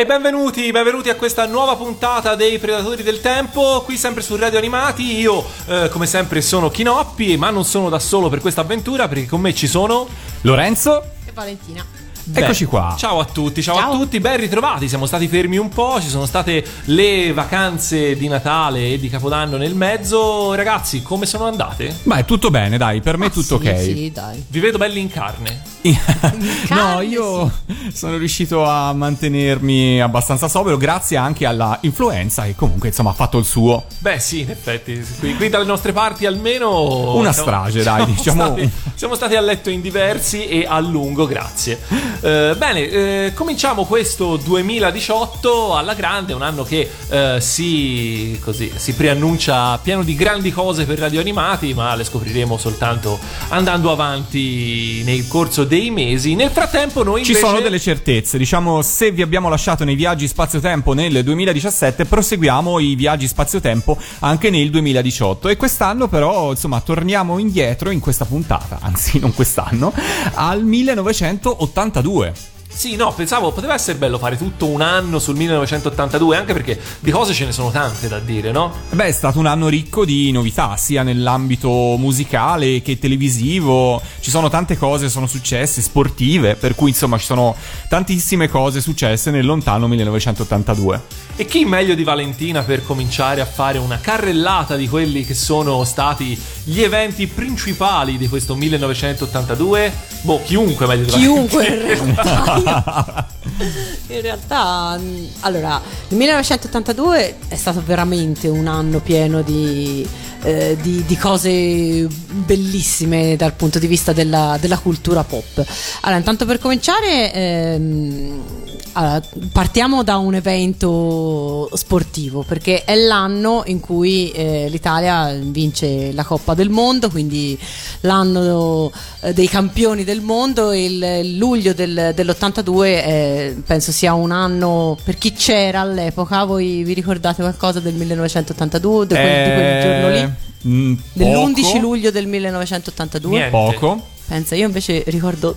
E benvenuti, benvenuti a questa nuova puntata dei Predatori del Tempo, qui sempre su Radio Animati. Io, eh, come sempre, sono Chinoppi, ma non sono da solo per questa avventura, perché con me ci sono Lorenzo e Valentina. Beh, Eccoci qua. Ciao a tutti, ciao, Ciao. a tutti, ben ritrovati. Siamo stati fermi un po', ci sono state le vacanze di Natale e di Capodanno nel mezzo. Ragazzi, come sono andate? Beh, tutto bene, dai, per me Ah, tutto sì, ok. Sì, dai. Vi vedo belli in carne. no, carne, io sono riuscito a mantenermi abbastanza sobrio grazie anche alla influenza che comunque insomma ha fatto il suo. Beh, sì, in effetti, qui, qui dalle nostre parti almeno. Una siamo- strage, dai, siamo diciamo- Stati, siamo stati a letto in diversi e a lungo, grazie. Eh, bene, eh, cominciamo questo 2018 alla grande, un anno che eh, si, così, si preannuncia pieno di grandi cose per Radio Animati, ma le scopriremo soltanto andando avanti nel corso dei mesi. Nel frattempo, noi Ci invece... sono delle certezze, diciamo se vi abbiamo lasciato nei viaggi spazio-tempo nel 2017 proseguiamo i viaggi spazio-tempo anche nel 2018 e quest'anno però insomma torniamo indietro in questa puntata, anzi non quest'anno, al 1982. Sì, no, pensavo poteva essere bello fare tutto un anno sul 1982, anche perché di cose ce ne sono tante da dire, no? Beh, è stato un anno ricco di novità, sia nell'ambito musicale che televisivo. Ci sono tante cose sono successe, sportive, per cui insomma ci sono tantissime cose successe nel lontano 1982. E chi meglio di Valentina per cominciare a fare una carrellata di quelli che sono stati gli eventi principali di questo 1982? Boh, chiunque meglio di Chiunque in Valentina. realtà. in realtà, allora, il 1982 è stato veramente un anno pieno di, eh, di- di cose bellissime dal punto di vista della, della cultura pop. Allora, intanto per cominciare, ehm, allora, partiamo da un evento sportivo perché è l'anno in cui eh, l'Italia vince la Coppa del Mondo, quindi l'anno eh, dei campioni del mondo. Il, luglio del- dell'82 eh, penso sia un anno per chi c'era all'epoca. Voi vi ricordate qualcosa del 1982, di quel, di quel giorno lì? Mm, Dell'11 poco, luglio del 1982? Niente. Poco. Pensa, io invece ricordo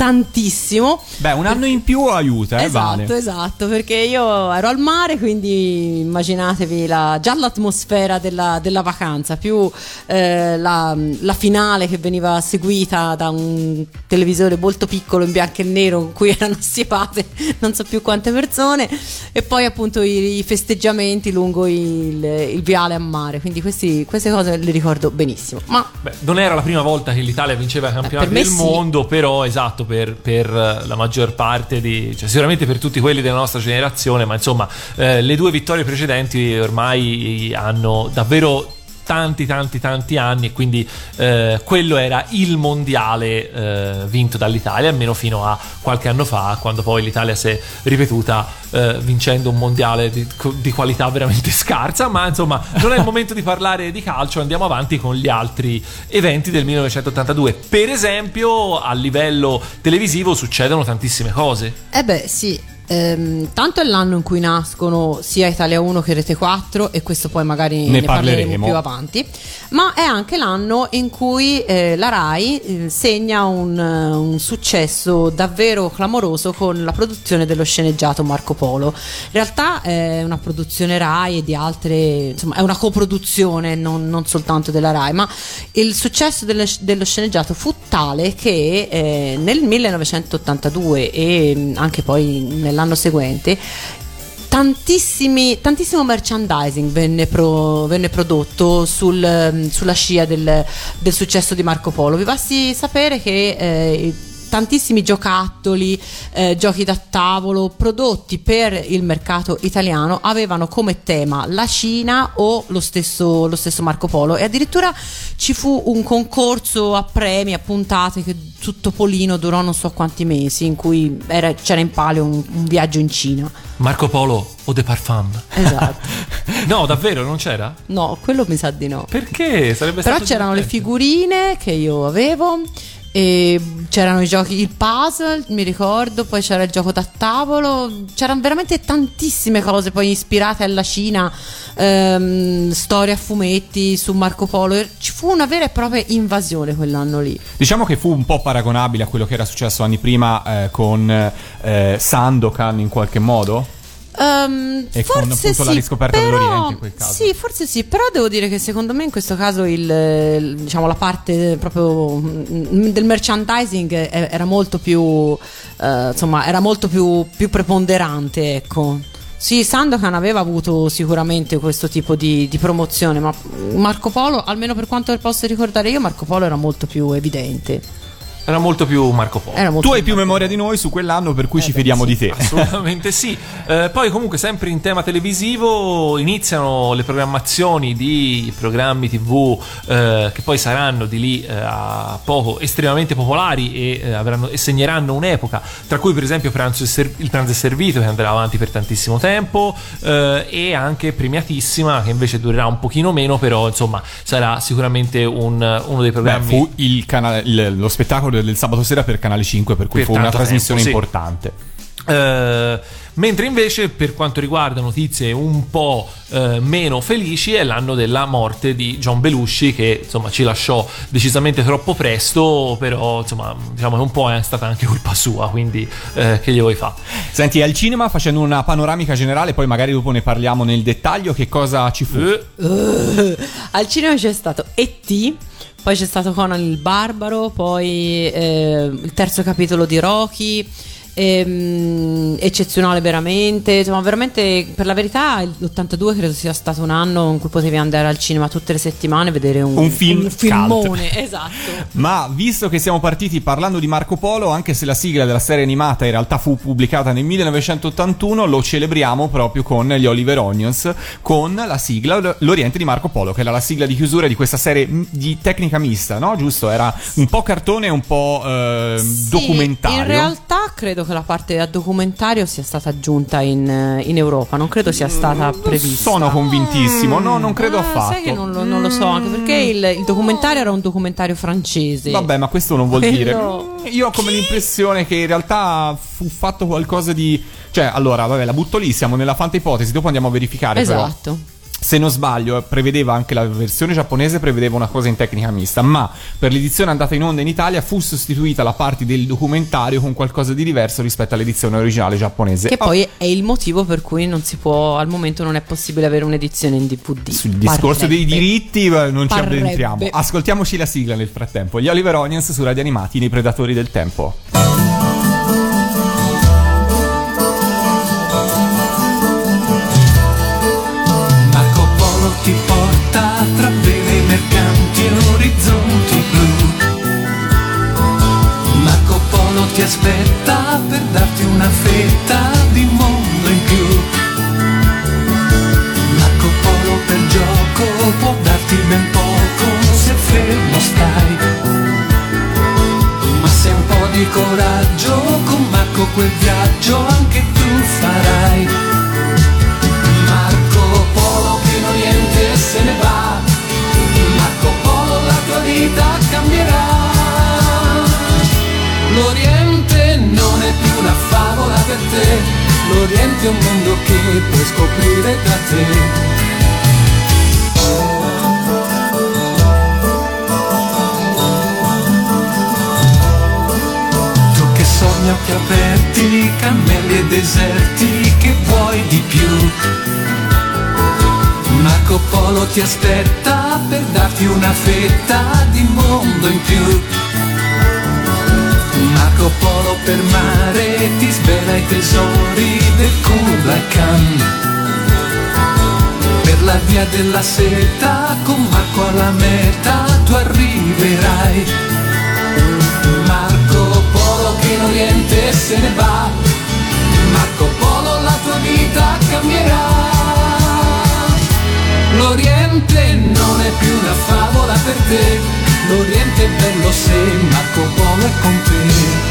tantissimo. Beh, un anno in più aiuta, eh, esatto, vale. esatto, perché io ero al mare, quindi immaginatevi la- già l'atmosfera della, della vacanza, più eh, la, la finale che veniva seguita da un televisore molto piccolo in bianco e nero in cui erano assiepate non so più quante persone e poi appunto i, i festeggiamenti lungo il, il viale a mare, quindi questi- queste cose le ricordo benissimo. Ma Beh, non era la prima volta che l'Italia vinceva i campionati per me del sì. mondo, però esatto, per, per, eh, la maggior parte di... cioè sicuramente per tutti quelli della nostra generazione, ma insomma eh, le due vittorie precedenti ormai hanno davvero tanti tanti tanti anni e quindi eh, quello era il mondiale eh, vinto dall'Italia almeno fino a qualche anno fa quando poi l'Italia si è ripetuta eh, vincendo un mondiale di, di qualità veramente scarsa ma insomma non è il momento di parlare di calcio andiamo avanti con gli altri eventi del 1982 per esempio a livello televisivo succedono tantissime cose Eh beh, sì. Ehm, tanto è l'anno in cui nascono sia Italia 1 che Rete 4 e questo poi magari Ne ne, parleremo. più avanti, ma è anche l'anno in cui eh, la RAI eh, segna un, eh, un successo davvero clamoroso con la produzione dello sceneggiato Marco Polo. In realtà è una produzione RAI e di altre, insomma è una coproduzione non, non soltanto della RAI, ma il successo dello, dello sceneggiato fu tale che eh, nel 1982 e mh, anche poi nell'anno seguente tantissimi, tantissimo merchandising venne, pro- venne prodotto sul, sulla scia del, del successo di Marco Polo. Vi basti sapere che eh, tantissimi giocattoli, eh, giochi da tavolo prodotti per il mercato italiano avevano come tema la Cina o lo stesso, lo stesso Marco Polo e addirittura ci fu un concorso a premi, a puntate che su Topolino durò non so quanti mesi in cui era- c'era in palio un, un viaggio in Cina. Marco Polo o De Parfum. Esatto. No, davvero, non c'era? No, quello mi sa di no. Perché? Sarebbe Però c'erano le divertente. figurine che io avevo. E c'erano i giochi, il puzzle, mi ricordo, poi c'era il gioco da tavolo, c'erano veramente tantissime cose poi ispirate alla Cina, ehm, storie a fumetti su Marco Polo, ci fu una vera e propria invasione quell'anno lì. Diciamo che fu un po' paragonabile a quello che era successo anni prima eh, con eh, Sandokan in qualche modo. Ehm, E con, forse la sì, riscoperta però- dell'Oriente in quel caso. Sì, forse sì, però devo dire che secondo me in questo caso il, diciamo, la parte proprio mm, del merchandising era molto più eh, insomma, era molto più, più preponderante, ecco. Sì, Sandokan aveva avuto sicuramente questo tipo di, di promozione, ma Marco Polo, almeno per quanto posso ricordare io, Marco Polo era molto più evidente. Era molto più Marco Polo. Era molto Tu hai più Marco memoria di noi su quell'anno, per cui Eh ci beh, fidiamo sì. di te. Assolutamente sì. Eh, poi comunque sempre in tema televisivo iniziano le programmazioni di programmi tv eh, che poi saranno di lì eh, a poco estremamente popolari e, eh, avranno- e segneranno un'epoca, tra cui per esempio Pranzo Ser- il pranzo è servito che andrà avanti per tantissimo tempo eh, e anche Premiatissima che invece durerà un pochino meno, però insomma sarà sicuramente un- uno dei Beh, programmi... fu il canale- il- lo spettacolo del sabato sera per Canale 5, per cui Per fu una trasmissione tempo, sì. importante. Eh, mentre invece per quanto riguarda notizie un po' eh, meno felici è l'anno della morte di John Belushi che insomma ci lasciò decisamente troppo presto però insomma diciamo che un po' è stata anche colpa sua quindi eh, che gli vuoi fare Senti, al cinema, facendo una panoramica generale, poi magari dopo ne parliamo nel dettaglio, che cosa ci fu? Al cinema c'è stato E.T., poi c'è stato Conan il Barbaro, poi eh, il terzo capitolo di Rocky. Ehm, eccezionale veramente insomma veramente per la verità l'82 credo sia stato un anno in cui potevi andare al cinema tutte le settimane e vedere un, Un film un filmone esatto Ma visto che siamo partiti parlando di Marco Polo, anche se la sigla della serie animata in realtà fu pubblicata nel 1981, lo celebriamo proprio con gli Oliver Onions, con la sigla L'Oriente di Marco Polo, che era la sigla di chiusura di questa serie di tecnica mista, no? Giusto? Era un po' cartone e un po' eh, Sì, documentario. in realtà credo che la parte a documentario sia stata aggiunta in, in Europa non credo sia stata prevista Sono convintissimo, no, non credo Ah, affatto. Sai che non lo, non lo so, anche perché il, il documentario era un documentario francese. Vabbè, ma questo non vuol Quello- dire. Mm, Io ho come l'impressione che in realtà fu fatto qualcosa di. Cioè, allora, vabbè, la butto lì, siamo nella fanta ipotesi, dopo andiamo a verificare. Però. Se non sbaglio, prevedeva anche la versione giapponese, prevedeva una cosa in tecnica mista, ma per l'edizione andata in onda in Italia fu sostituita la parte del documentario con qualcosa di diverso rispetto all'edizione originale giapponese. Che Oh, poi è il motivo per cui non si può, al momento non è possibile avere un'edizione in DVD. sul discorso dei Parrebbe. diritti eh, non ci Parrebbe. addentriamo. Ascoltiamoci la sigla nel frattempo. Gli Oliver Onions su Radio Animati nei Predatori del Tempo. Orizzonti blu. Marco Polo ti aspetta per darti una fetta di mondo in più. Marco Polo per gioco può darti ben poco se fermo stai. Ma se un po' di coraggio con Marco quel viaggio anche tu farai. È un mondo che puoi scoprire da te. Tu che sogni occhi aperti, cammelli e deserti, che vuoi di più? Marco Polo ti aspetta per darti una fetta di mondo in più. Marco Polo per mare ti svela i tesori del Kublai Khan. Per la via della seta, con Marco alla meta tu arriverai. Marco Polo che in Oriente se ne va, Marco Polo la tua vita cambierà. L'Oriente non è più una favola per te, l'Oriente è bello se Marco Polo è con te.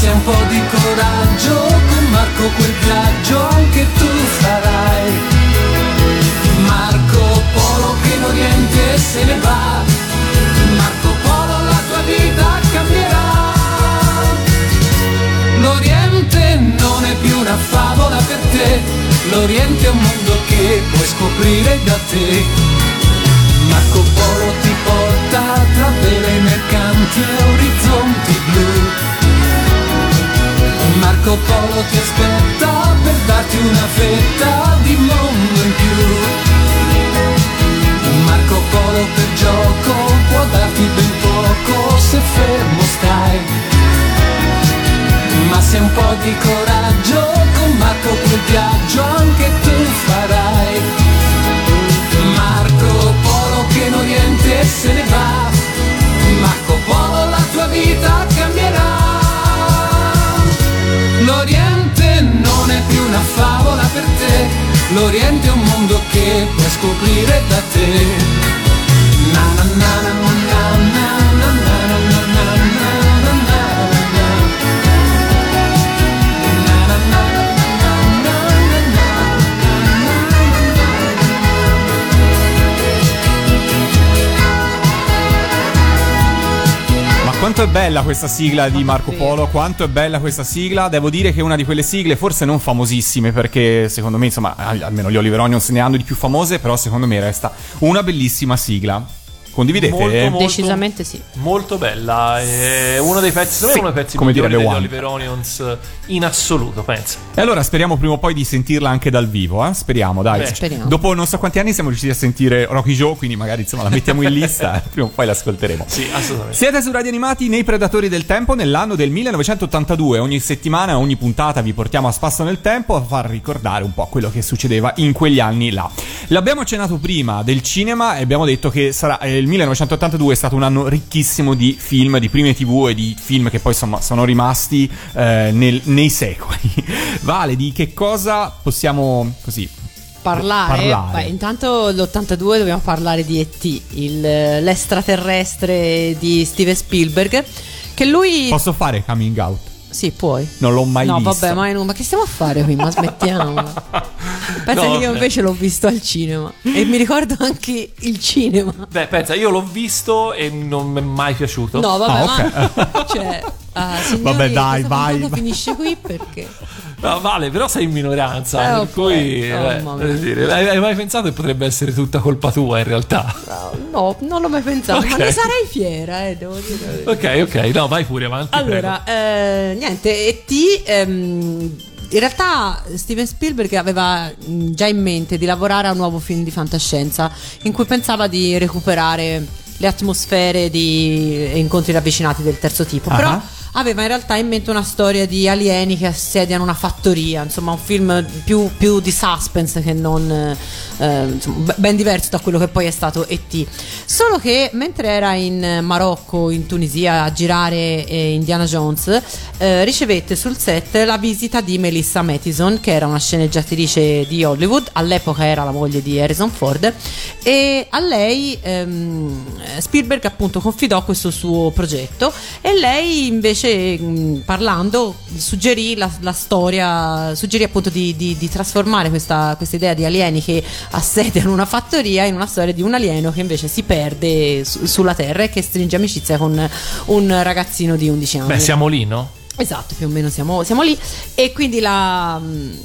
Se un po' di coraggio con Marco quel viaggio anche tu farai. Marco Polo che in Oriente se ne va, Marco Polo la tua vita cambierà. L'Oriente non è più una favola per te, l'Oriente è un mondo che puoi scoprire da te. Marco Polo ti porta tra vele mercanti e orizzonti blu. Marco Polo ti aspetta per darti una fetta di mondo in più. Marco Polo per gioco può darti ben poco se fermo stai. Ma se un po' di coraggio con Marco quel viaggio anche tu farai. Marco Polo che in Oriente se ne va, Marco Polo la tua vita favola per te, l'Oriente è un mondo che puoi scoprire da te. Na na na quanto è bella questa sigla di Marco Polo, quanto è bella questa sigla. Devo dire che è una di quelle sigle, forse non famosissime, perché secondo me, insomma, al- almeno gli Oliver Onions ne hanno di più famose, però secondo me resta una bellissima sigla. Condividete? Molto, molto, Decisamente sì. Molto bella. È uno dei pezzi, me, uno dei pezzi come migliori degli One. Oliver Onions in assoluto, penso. E allora speriamo prima o poi di sentirla anche dal vivo, eh? Speriamo, dai. Beh, Speriamo. Dopo non so quanti anni siamo riusciti a sentire Rocky Joe, quindi magari insomma la mettiamo in lista prima o poi l'ascolteremo. Sì, assolutamente. Siete su Radio Animati nei Predatori del Tempo nell'anno del 1982. Ogni settimana, ogni puntata vi portiamo a spasso nel tempo a far ricordare un po' quello che succedeva in quegli anni là. L'abbiamo accennato prima del cinema e abbiamo detto che sarà, eh, il 1982 è stato un anno ricchissimo di film, di prime tv e di film che poi insomma sono rimasti eh, nel- nei secoli. Vale, di che cosa possiamo così Parlare, Parlare. Beh, intanto l'82 dobbiamo parlare di E.T., il- l'estraterrestre di Steven Spielberg. Che lui. Posso fare coming out? Sì, puoi. Non l'ho mai no, visto. vabbè, ma, ma che stiamo a fare qui? Ma smettiamo. Pensa No, che io invece l'ho visto al cinema. E mi ricordo anche il cinema. Beh, pensa, io l'ho visto e non mi è mai piaciuto. No, vabbè, Ah, ma. cioè. ah, signori, Vabbè, dai, vai, vai. finisce qui perché. No, vale, però sei in minoranza. Eh, per cui, Oh, eh, hai, mai pensato che potrebbe essere tutta colpa tua in realtà? No, non l'ho mai pensato, ma Ok. ne sarei fiera, eh, devo dire. Ok, ok, no, vai pure avanti. Allora, eh, niente, E.T. ehm, in realtà Steven Spielberg aveva mh, già in mente di lavorare a un nuovo film di fantascienza in cui pensava di recuperare le atmosfere di incontri ravvicinati del terzo tipo. Ah. Però aveva in realtà in mente una storia di alieni che assediano una fattoria, insomma un film più, più di suspense che non eh, insomma, ben diverso da quello che poi è stato E.T. Solo che mentre era in Marocco, in Tunisia a girare eh, Indiana Jones, eh, ricevette sul set la visita di Melissa Mathison, che era una sceneggiatrice di Hollywood, all'epoca era la moglie di Harrison Ford, e a lei ehm, Spielberg appunto confidò questo suo progetto e lei invece mh, parlando suggerì la, la storia, suggerì appunto di, di- di trasformare questa, questa idea di alieni che assediano una fattoria in una storia di un alieno che invece si perde su- sulla Terra e che stringe amicizia con un ragazzino di 11 anni. Beh, siamo lì, no? Esatto, più o meno siamo, siamo lì. E quindi la, mh,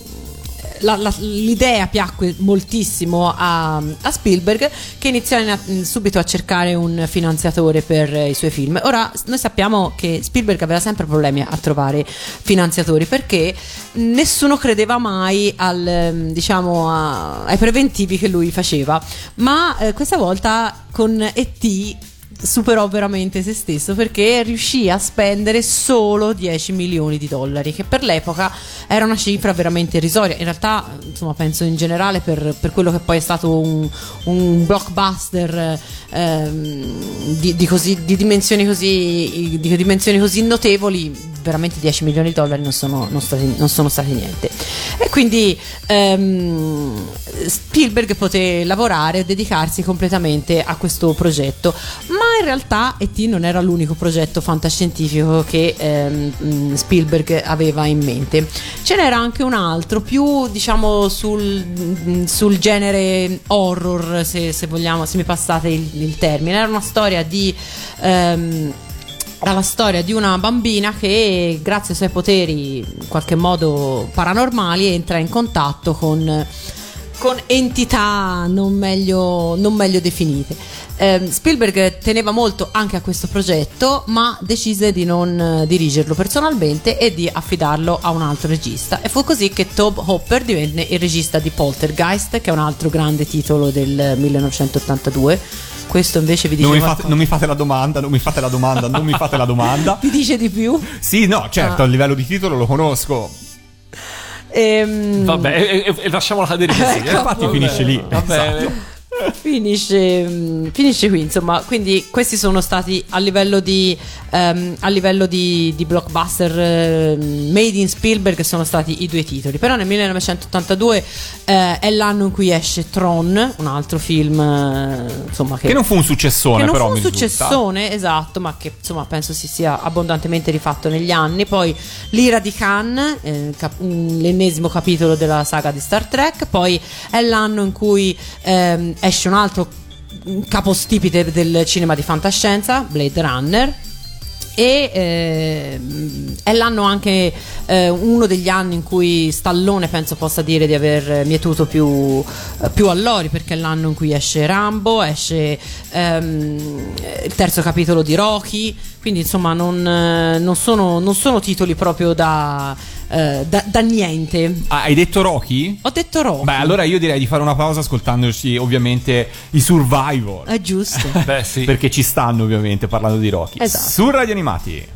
la- la- l'idea piacque moltissimo a, a Spielberg, che iniziò in- subito a cercare un finanziatore per eh, i suoi film. Ora, noi sappiamo che Spielberg aveva sempre problemi a trovare finanziatori perché nessuno credeva mai al, ehm, diciamo, a- ai preventivi che lui faceva. Ma eh, questa volta con E.T superò veramente se stesso perché riuscì a spendere solo 10 milioni di dollari, che per l'epoca era una cifra veramente irrisoria. In realtà, insomma, penso in generale per, per quello che poi è stato un, un blockbuster ehm, di, di così- di dimensioni così, di dimensioni così notevoli, veramente 10 milioni di dollari non sono, non stati, non sono stati niente. E quindi ehm, Spielberg poté lavorare e dedicarsi completamente a questo progetto, ma in realtà E.T. non era l'unico progetto fantascientifico che ehm, mh, Spielberg aveva in mente. Ce n'era anche un altro, più diciamo sul, mh, sul genere horror, se, se vogliamo, se mi passate il, il termine. Era una storia di. ehm, era storia di una bambina che grazie ai suoi poteri in qualche modo paranormali entra in contatto con, con entità non meglio, non meglio definite. Ehm, Spielberg teneva molto anche a questo progetto, ma decise di non eh, dirigerlo personalmente e di affidarlo a un altro regista. E fu così che Tobe Hopper divenne il regista di Poltergeist, che è un altro grande titolo del 1982. Questo invece vi dice Non fate, non mi fate la domanda, non mi fate la domanda, non mi fate la domanda. Vi dice di più? Sì, no, certo, Ah. a livello di titolo lo conosco. Ehm, Vabbè, e, e- e lasciamolo cadere così. Ecco, eh. Infatti Vabbè, finisce lì. Va bene. Esatto. Finisce, mm, finisce qui, insomma. Quindi, questi sono stati a livello di, ehm, a livello di, di blockbuster ehm, made in Spielberg, sono stati i due titoli. Però nel 1982 eh, è l'anno in cui esce Tron, un altro film, eh, insomma, che, Che non fu un successone, che non però. fu un mi risulta. successone, esatto, ma che insomma penso si sia abbondantemente rifatto negli anni. Poi l'ira di Khan, eh, cap- l'ennesimo capitolo della saga di Star Trek. Poi è l'anno in cui ehm, esce un altro capostipite del cinema di fantascienza, Blade Runner. E ehm, è l'anno anche eh, uno degli anni in cui Stallone penso possa dire di aver mietuto più, eh, più allori perché è l'anno in cui esce Rambo, esce ehm, il terzo capitolo di Rocky, quindi insomma non, eh, non sono, non sono titoli proprio da, eh, da, da niente. Ah, hai detto Rocky? Ho detto Rocky, Beh, allora io direi di fare una pausa ascoltandoci ovviamente i Survivor. è giusto. Beh, sì. Perché ci stanno ovviamente parlando di Rocky. Esatto. Su Radio Animati.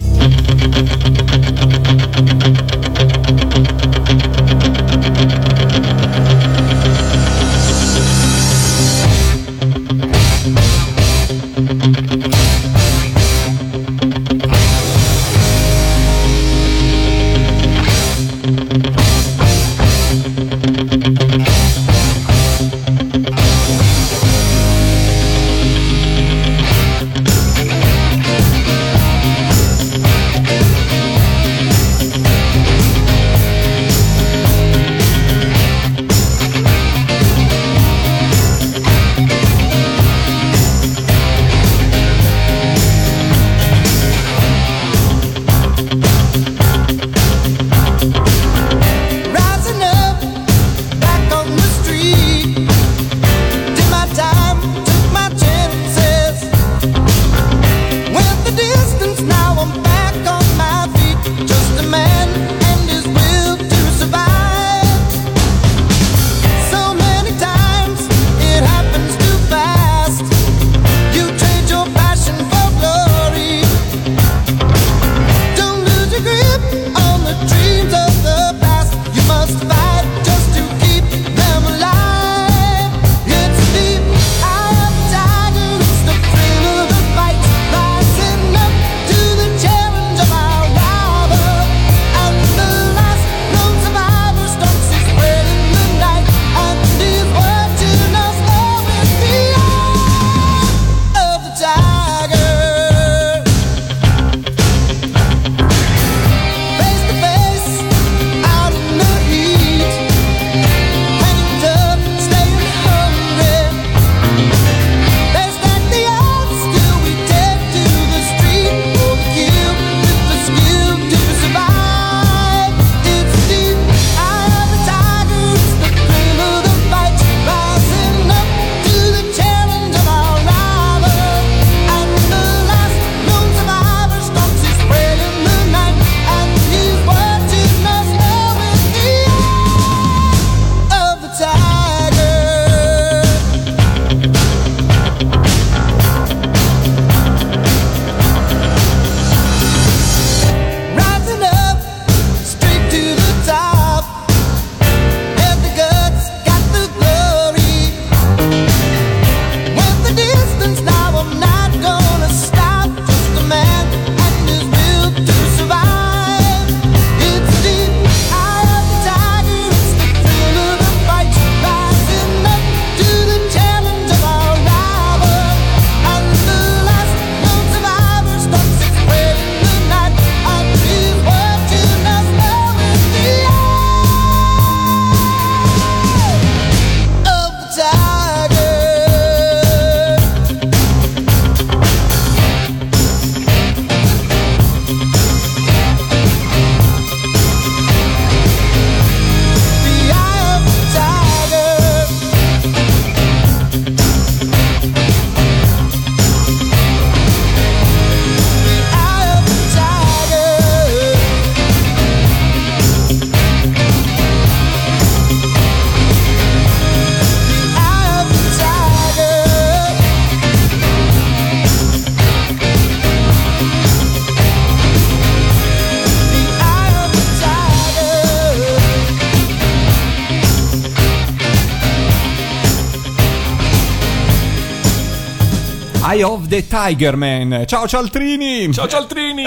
Eye of the Tiger Man. Ciao Cialtrini! Ciao Cialtrini!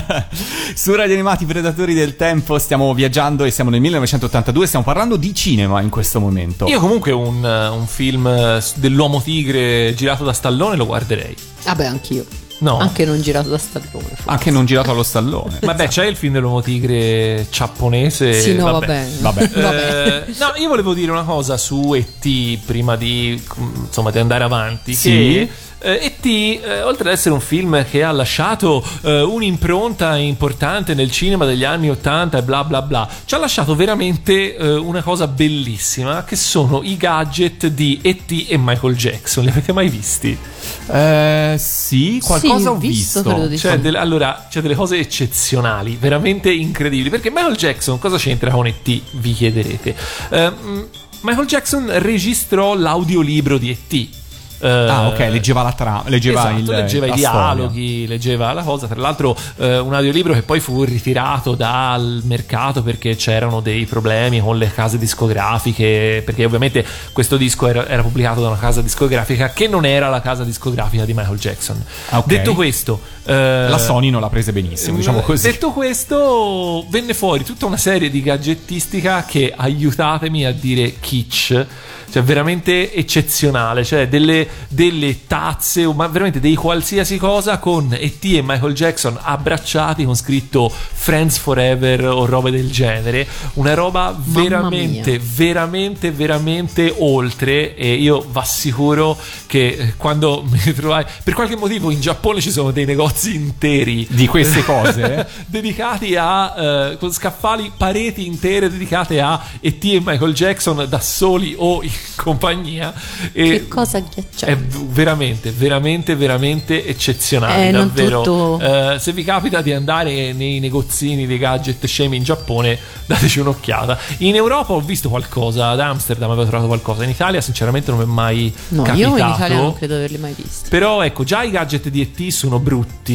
Su Radio Animati Predatori del Tempo stiamo viaggiando e siamo nel 1982, stiamo parlando di cinema in questo momento. Io comunque un, un film dell'uomo tigre girato da Stallone lo guarderei. Vabbè, anch'io. No. Anche non girato da Stallone. forse. Anche non girato allo stallone. Vabbè, c'è il film dell'uomo tigre giapponese. Sì, no, vabbè. vabbè. Vabbè. Eh, no, io volevo dire una cosa su E.T. prima di, insomma, di andare avanti. Sì. Che eh, E.T., eh, oltre ad essere un film che ha lasciato eh, un'impronta importante nel cinema degli anni 80 e bla bla bla, ci ha lasciato veramente eh, una cosa bellissima che sono i gadget di E.T. e Michael Jackson. Li avete mai visti? Eh, sì, qualcosa Sì, ho visto, visto. credo di C'è sì. delle, allora, c'è delle cose eccezionali, veramente incredibili. Perché Michael Jackson cosa c'entra con E.T., vi chiederete. Ehm, Michael Jackson registrò l'audiolibro di E.T. Eh, Ah, ok, leggeva la trama, leggeva esatto, il leggeva i la storia. dialoghi, leggeva la cosa. Tra l'altro, eh, un audiolibro che poi fu ritirato dal mercato perché c'erano dei problemi con le case discografiche. Perché ovviamente questo disco era, era pubblicato da una casa discografica che non era la casa discografica di Michael Jackson. Ah, ok. Detto questo, La Sony non l'ha presa benissimo, diciamo così. Detto questo, venne fuori tutta una serie di gadgettistica che aiutatemi a dire kitsch. Cioè, veramente eccezionale. Cioè, delle, delle tazze, ma veramente dei qualsiasi cosa con E.T. e Michael Jackson abbracciati con scritto Friends Forever o robe del genere. Una roba veramente, mia. veramente, veramente oltre. E io vi assicuro che eh, quando mi trovai. Per qualche motivo in Giappone ci sono dei negozi interi Di queste cose? dedicati a eh, con scaffali pareti intere dedicate a E.T. e Michael Jackson da soli o in compagnia e Che cosa ghiacciante. è veramente veramente veramente eccezionale Eh, davvero tutto- Eh, se vi capita di andare nei negozini dei gadget scemi in Giappone dateci un'occhiata in Europa ho visto qualcosa ad Amsterdam avevo trovato qualcosa in Italia sinceramente non mi è mai No, capitato io in Italia non credo di averli mai visti. però ecco, già i gadget di ET sono brutti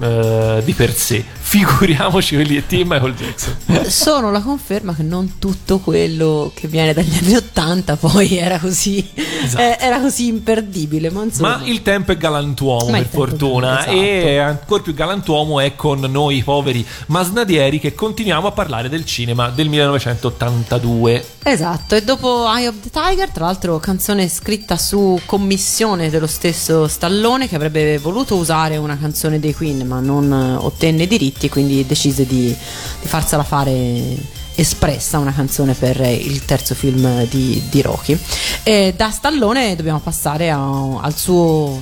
eh, di per sé. Figuriamoci quelli di ET e Michael Jackson. Sono la conferma che non tutto quello che viene dagli anni 80 poi era così, Esatto. eh, era così imperdibile. Ma, Ma il tempo è galantuomo, Ma per fortuna. galantuomo, E ancora più galantuomo è con noi poveri masnadieri che continuiamo a parlare del cinema del 1982. Esatto, e dopo Eye of the Tiger, tra l'altro canzone scritta su commissione dello stesso Stallone che avrebbe voluto usare una canzone dei Queen ma non eh, ottenne i diritti, quindi decise di, di farsela fare espressa una canzone per il terzo film di, di Rocky. E da Stallone dobbiamo passare a- al suo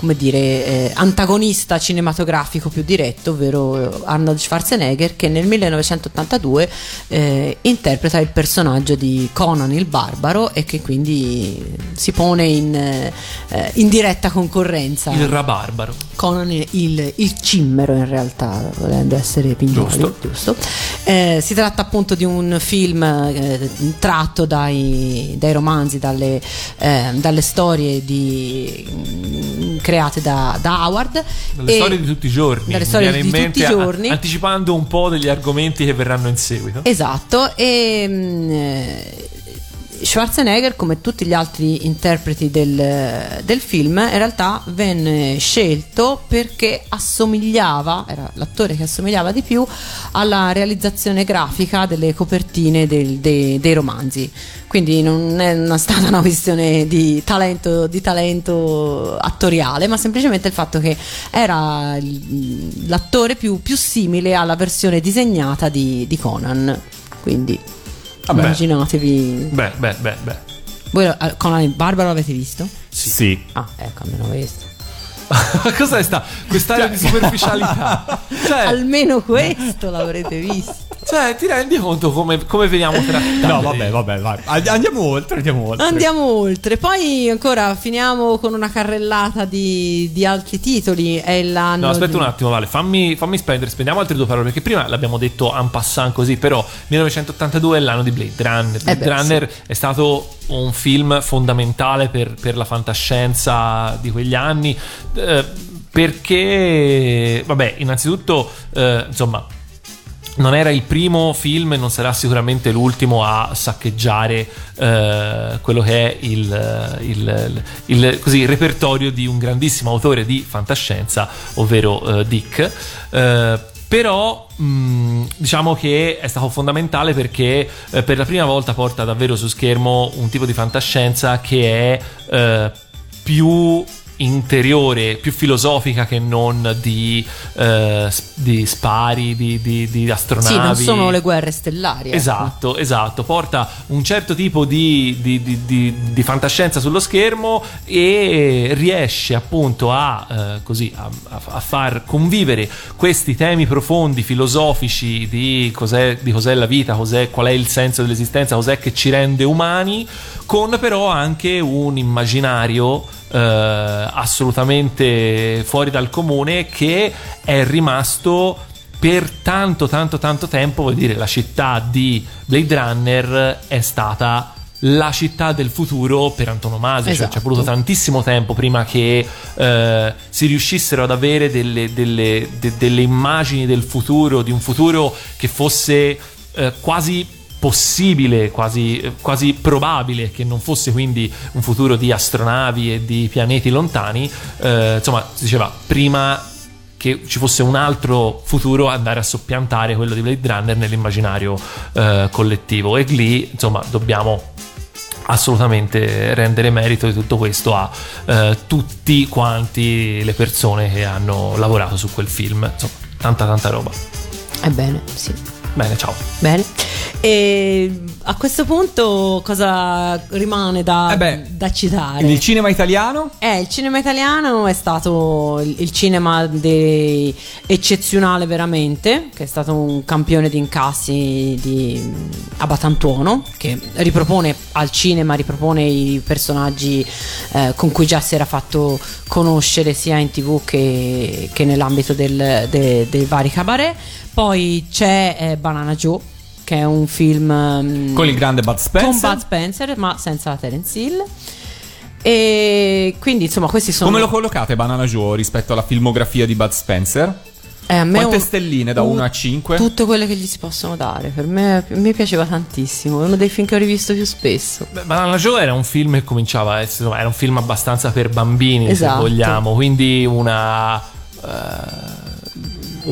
come dire, eh, antagonista cinematografico più diretto, ovvero eh, Arnold Schwarzenegger, che nel 1982 eh, interpreta il personaggio di Conan il Barbaro e che quindi si pone in, eh, eh, in diretta concorrenza. Il rabarbaro. Conan il, il cimmero in realtà, volendo essere pignoli, Giusto. giusto. Eh, si tratta appunto di un film tratto dai, dai romanzi, dalle, dalle storie di, mm, create da, da Howard. Dalle storie di tutti i giorni. Dalle storie di mente, tutti i a- giorni. anticipando un po' degli argomenti che verranno in seguito. Esatto, e mm, eh, Schwarzenegger, come tutti gli altri interpreti del, del film, in realtà venne scelto perché assomigliava, era l'attore che assomigliava di più alla realizzazione grafica delle copertine del- dei, dei romanzi. Quindi non è una- stata una questione di talento, di talento attoriale, ma semplicemente il fatto che era l'attore più, più simile alla versione disegnata di, di Conan. Quindi Vabbè. immaginatevi. Beh, beh, beh, beh. Voi Conan il Barbaro l'avete visto? Sì. Ah, ecco, almeno questo. Cos'è sta quest'area di superficialità? Cioè, Almeno questo l'avrete visto. Cioè, ti rendi conto come, come veniamo trattati? No, vabbè, vabbè, vai. And- Andiamo oltre, andiamo oltre. Andiamo oltre, poi ancora finiamo con una carrellata di, di altri titoli. È l'anno. No, aspetta di- un attimo, Vale, fammi, fammi spendere, spendiamo altre due parole, perché prima l'abbiamo detto en passant così, però 1982 è l'anno di Blade Runner. Blade Eh beh, Runner è stato un film fondamentale per, per la fantascienza di quegli anni, eh, perché, vabbè, innanzitutto, eh, insomma... non era il primo film e non sarà sicuramente l'ultimo a saccheggiare eh, quello che è il, il, il, così, il, repertorio di un grandissimo autore di fantascienza, ovvero eh, Dick. Eh, però mh, diciamo che è stato fondamentale perché eh, per la prima volta porta davvero su schermo un tipo di fantascienza che è eh, più interiore, più filosofica che non di, eh, di spari, di, di, di, astronavi. Sì, non sono le guerre stellari. Ecco. Esatto, ecco. esatto. Porta un certo tipo di, fantascienza sullo schermo e riesce appunto a, eh, così, a, a, far convivere questi temi profondi, filosofici di cos'è, cos'è la vita, cos'è, qual è il senso dell'esistenza, cos'è che ci rende umani, con però anche un immaginario eh, assolutamente fuori dal comune che è rimasto per tanto tanto tanto tempo vuol dire la città di Blade Runner è stata la città del futuro per antonomasia, esatto. cioè ci è voluto tantissimo tempo prima che eh, si riuscissero ad avere delle, delle, de, delle, immagini del futuro, di un futuro che fosse eh, quasi possibile, quasi, quasi, probabile che non fosse quindi un futuro di astronavi e di pianeti lontani, eh, insomma si diceva prima che ci fosse un altro futuro andare a soppiantare quello di Blade Runner nell'immaginario eh, collettivo. E lì insomma dobbiamo assolutamente rendere merito di tutto questo a eh, tutti quanti le persone che hanno lavorato su quel film. Insomma tanta tanta roba. Ebbene sì bene ciao bene e a questo punto cosa rimane da, eh beh, da citare? Il cinema italiano? Eh, il cinema italiano è stato il cinema de... eccezionale veramente, che è stato un campione di incassi di Abatantuono, che ripropone al cinema, ripropone i personaggi eh, con cui già si era fatto conoscere sia in tv che, che nell'ambito del, de, dei vari cabaret. Poi c'è eh, Banana Joe che è un film um, con il grande Bud Spencer. Con Bud Spencer, ma senza Terence Hill. E quindi insomma questi sono. Come lo collocate Banana Joe rispetto alla filmografia di Bud Spencer? Eh, a me Quante un, stelline da 1 a 5? Tutte quelle che gli si possono dare. Per me, mi piaceva tantissimo. È uno dei film che ho rivisto più spesso. Beh, Banana Joe era un film che cominciava a essere. Era un film abbastanza per bambini, esatto. se vogliamo. Quindi una. Uh,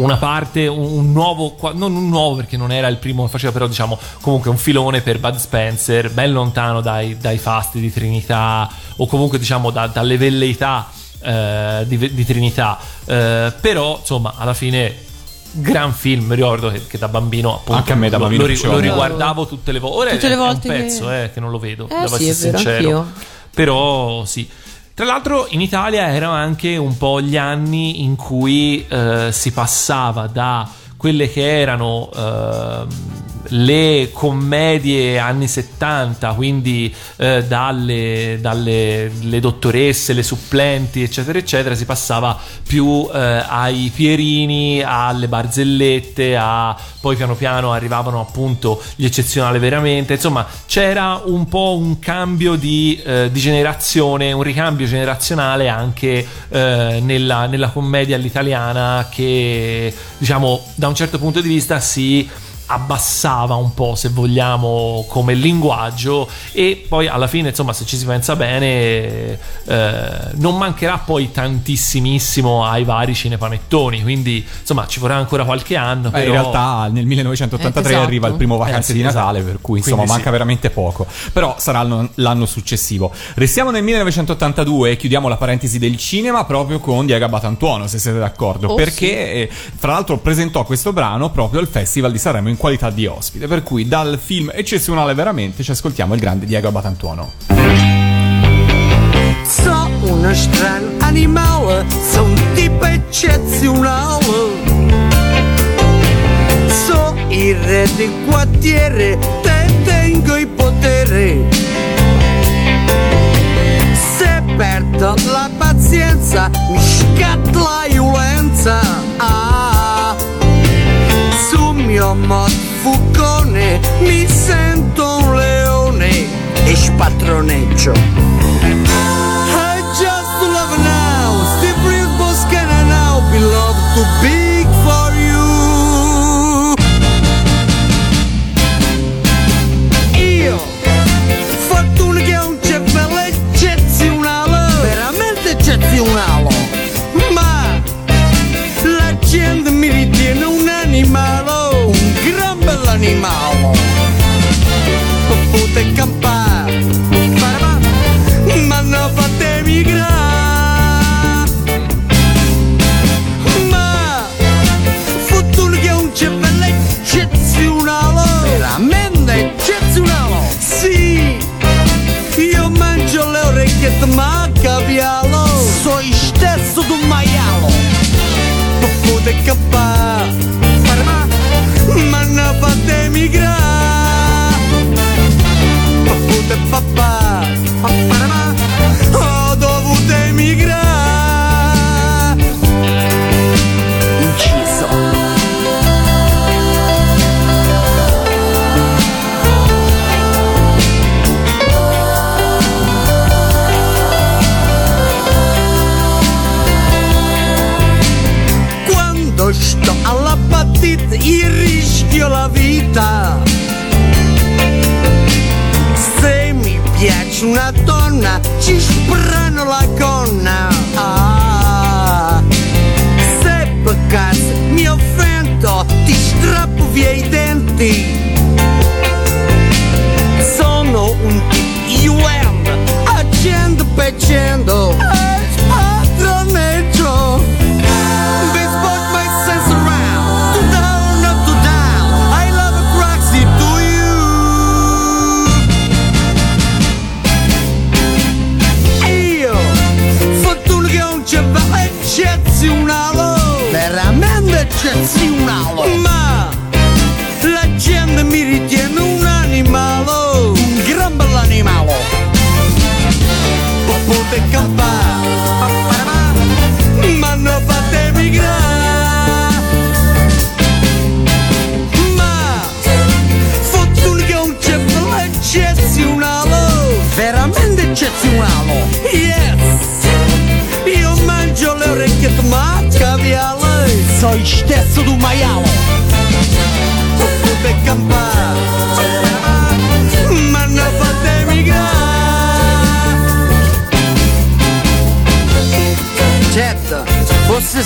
una parte, un, nuovo, non un nuovo perché non era il primo che faceva, però diciamo comunque un filone per Bud Spencer, ben lontano dai, dai fasti di Trinità o comunque diciamo da, dalle velleità eh, di, di, Trinità. Eh, però insomma alla fine gran film, mi ricordo che, che, da bambino appunto anche a me da bambino lo, lo, lo riguardavo tutte le volte. Tutte le volte è un pezzo che... Eh, che non lo vedo, eh, devo sì, essere sincero. Anch'io. Però sì. Tra l'altro in Italia erano anche un po' gli anni in cui eh, si passava da quelle che erano eh, le commedie anni 70, quindi eh, dalle, dalle le dottoresse, le supplenti, eccetera, eccetera, si passava più eh, ai Pierini, alle barzellette, a, poi piano piano arrivavano appunto gli eccezionali veramente, insomma c'era un po' un cambio di, eh, di generazione, un ricambio generazionale anche eh, nella, nella commedia all'italiana che diciamo da un certo punto di vista si abbassava un po' se vogliamo come linguaggio e poi alla fine insomma se ci si pensa bene eh, non mancherà poi tantissimissimo ai vari cinepanettoni quindi insomma ci vorrà ancora qualche anno però... in realtà nel 1983 eh, esatto. arriva il primo vacanze eh, sì, di Natale esatto. per cui insomma quindi manca sì. veramente poco però sarà l'anno, successivo restiamo nel 1982 e chiudiamo la parentesi del cinema proprio con Diego Batantuono se siete d'accordo oh, perché sì. fra l'altro presentò questo brano proprio al Festival di Sanremo in qualità di ospite. Per cui dal film eccezionale veramente ci ascoltiamo il grande Diego Abatantuono. So uno strano animale, so un tipo eccezionale. So il re del quartiere, te tengo il potere. Se perdo la pazienza, mi scatta la violenza. Ah, mio modo fuccone, mi sento un leone e spattroneggio. Ma capialo Sono stesso d'un maialo Potete cappare Parma Ma ne fate emigrare Potete papà Parma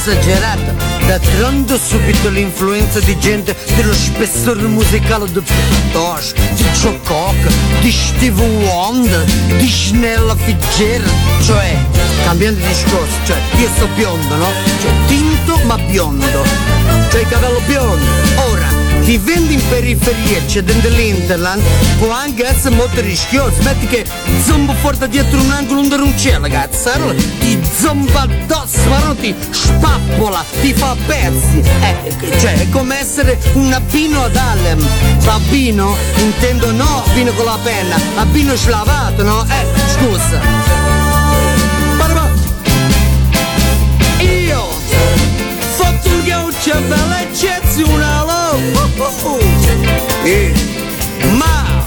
forse esagerato D'altronde subito l'influenza di gente dello spessore musicale di Tosh, di Joe Cocker, di Steve Wonder, di Snella Fitzgerald. Cioè, cambiando discorso, cioè io sto biondo, no? Cioè tinto ma biondo. Cioè capello biondo. Ora, vivendo in periferia, dentro l'Interland Può anche essere molto rischioso. Metti che zombo fuori dietro un angolo un cielo, Ti zomba addosso, ma non ti spappola, ti fa pezzi Eh, cioè, è come essere un abbino ad Allem Abbino? Intendo no, abbino con la penna Abbino slavato, no? Eh, scusa Parma. Io Fatto un cervello eccezionale oh, oh, oh. Eh, Ma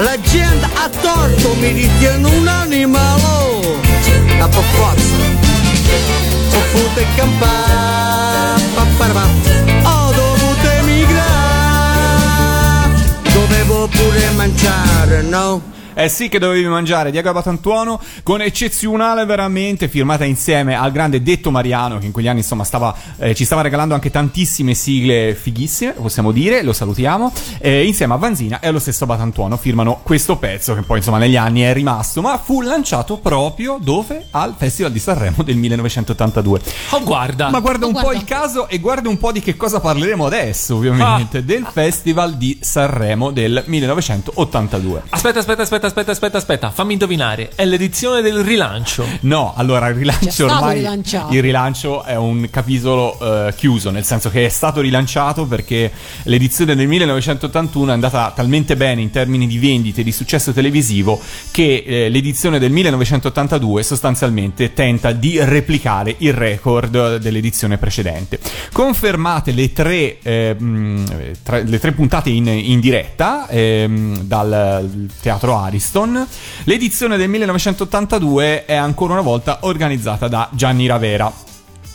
La gente a torto mi ritiene un animale Ma per forza Ho potuto campare pa, pa, pa. Ho dovuto emigrare Dovevo pure mangiare, no? Eh sì che dovevi mangiare Diego Abatantuono con eccezionale veramente firmata insieme al grande Detto Mariano che in quegli anni insomma stava, eh, ci stava regalando anche tantissime sigle fighissime possiamo dire, lo salutiamo eh, insieme a Vanzina e allo stesso Abatantuono firmano questo pezzo che poi insomma negli anni è rimasto ma fu lanciato proprio dove? Al Festival di Sanremo del 1982 Oh, guarda. ma guarda Oh, un guarda. po' il caso e guarda un po' di che cosa parleremo adesso ovviamente del Festival di Sanremo del 1982 Aspetta, aspetta, aspetta, aspetta, aspetta, aspetta. Fammi indovinare. È l'edizione del rilancio. No, allora il rilancio ormai rilanciato. il rilancio è un capitolo eh, chiuso, nel senso che è stato rilanciato perché l'edizione del 1981 è andata talmente bene in termini di vendite e di successo televisivo che eh, l'edizione del 1982 sostanzialmente tenta di replicare il record dell'edizione precedente. Confermate le tre, eh, mh, tra- le tre puntate in, in diretta ehm, dal teatro Ariston, l'edizione del 1982 è ancora una volta organizzata da Gianni Ravera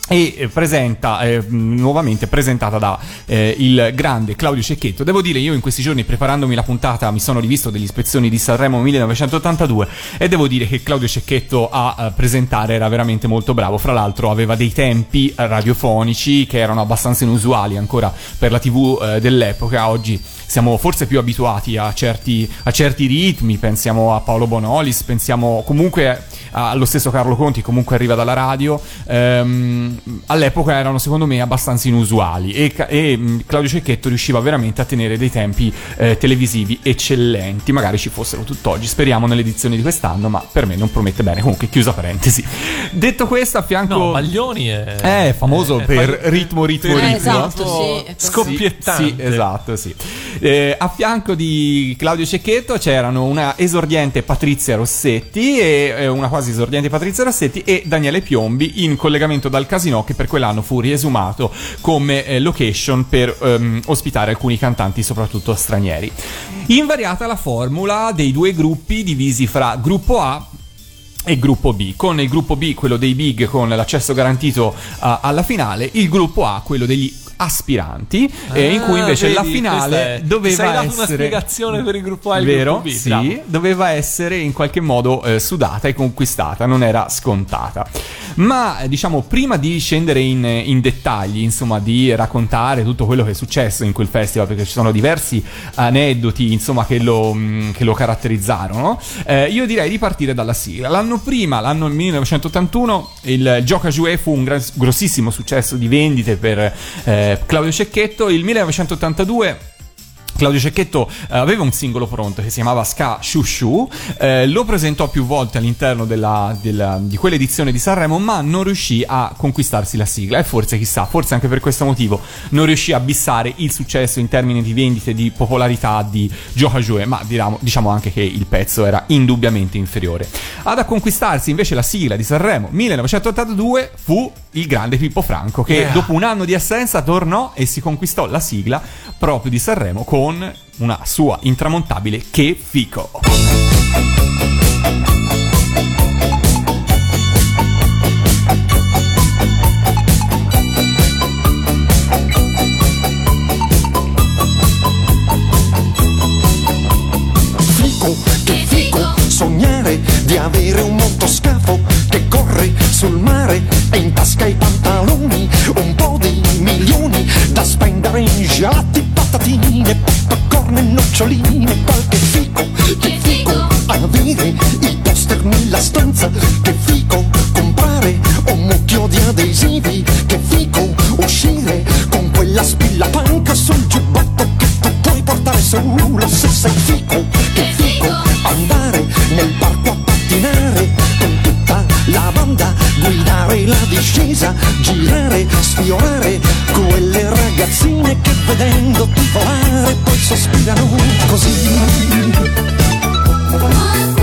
e eh, presenta eh, nuovamente presentata da eh, il grande Claudio Cecchetto. Devo dire, io in questi giorni preparandomi la puntata mi sono rivisto delle ispezioni di Sanremo 1982 e devo dire che Claudio Cecchetto a eh, presentare era veramente molto bravo. Fra l'altro aveva dei tempi eh, radiofonici che erano abbastanza inusuali ancora per la TV eh, dell'epoca. Oggi siamo forse più abituati a certi, a certi ritmi, pensiamo a Paolo Bonolis, pensiamo comunque allo stesso Carlo Conti, comunque arriva dalla radio, ehm, all'epoca erano secondo me abbastanza inusuali e, e, Claudio Cecchetto riusciva veramente a tenere dei tempi eh, televisivi eccellenti, magari ci fossero tutt'oggi, speriamo nell'edizione di quest'anno, ma per me non promette bene, comunque chiusa parentesi. Detto questo, a fianco... No, Maglioni è... È famoso è- per è- ritmo, ritmo, per ritmo. esatto, sì, è Scoppiettante. Sì, esatto, sì. Eh, a fianco di Claudio Cecchetto c'erano una esordiente Patrizia Rossetti e eh, una quasi esordiente Patrizia Rossetti e Daniele Piombi in collegamento dal Casino che per quell'anno fu riesumato come eh, location per ehm, ospitare alcuni cantanti soprattutto stranieri. Invariata la formula dei due gruppi divisi fra gruppo A e gruppo B. Con il gruppo B, quello dei big con l'accesso garantito uh, alla finale, il gruppo A, quello degli aspiranti, eh, in cui Ah, invece la vedi, finale questa è- doveva essere una spiegazione per il gruppo A il vero? gruppo B, Sì, bravo. doveva essere in qualche modo eh, sudata e conquistata, non era scontata. Ma eh, diciamo, prima di scendere in, in dettagli, insomma, di raccontare tutto quello che è successo in quel festival, perché ci sono diversi aneddoti, insomma, che lo, mh, che lo caratterizzarono, eh, io direi di partire dalla sigla. L'anno prima, l'anno 1981, il Gioca Jouet fu un grossissimo successo di vendite per eh, Claudio Cecchetto. Il 1982 Claudio Cecchetto eh, aveva un singolo pronto che si chiamava Ska Shu Shu, eh, lo presentò più volte all'interno della- della- di quell'edizione di Sanremo, ma non riuscì a conquistarsi la sigla e forse, chissà, forse anche per questo motivo non riuscì a bissare il successo in termini di vendite e di popolarità di Gioca Joe, ma diciamo, diciamo anche che il pezzo era indubbiamente inferiore. Ad a conquistarsi invece la sigla di Sanremo 1982 fu il grande Pippo Franco che Yeah. dopo un anno di assenza tornò e si conquistò la sigla proprio di Sanremo con una sua intramontabile Che fico, Avere i poster nella stanza. Che fico comprare un mucchio di adesivi. Che fico uscire con quella spilla panca sul giubbotto che tu puoi portare solo se sei fico. Che fico andare nel parco a pattinare con tutta la banda guidare la discesa girare sfiorare quelle ragazzine che vedendoti volare poi sospirano così Ma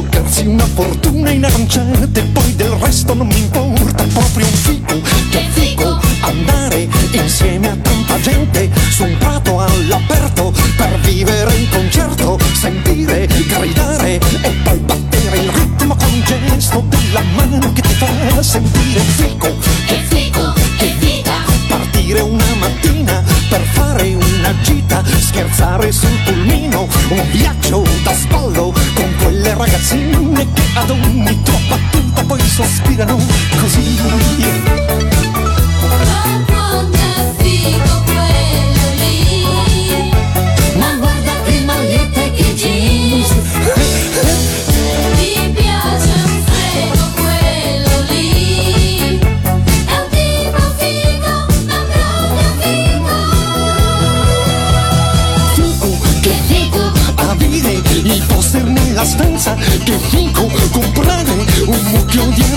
giocarsi una fortuna in aranciate, poi del resto non mi importa, proprio un fico, che fico andare insieme a tanta gente su un prato all'aperto per vivere in concerto, sentire, gridare e poi battere il ritmo con un gesto della mano che ti fa sentire fico, che fico, che vita, partire una mattina per fare una gita, scherzare sul pulmino, un viaggio da quelle ragazzine che ad ogni tua battuta poi sospirano così. Poster nella stanza, che fico comprare un mucchio di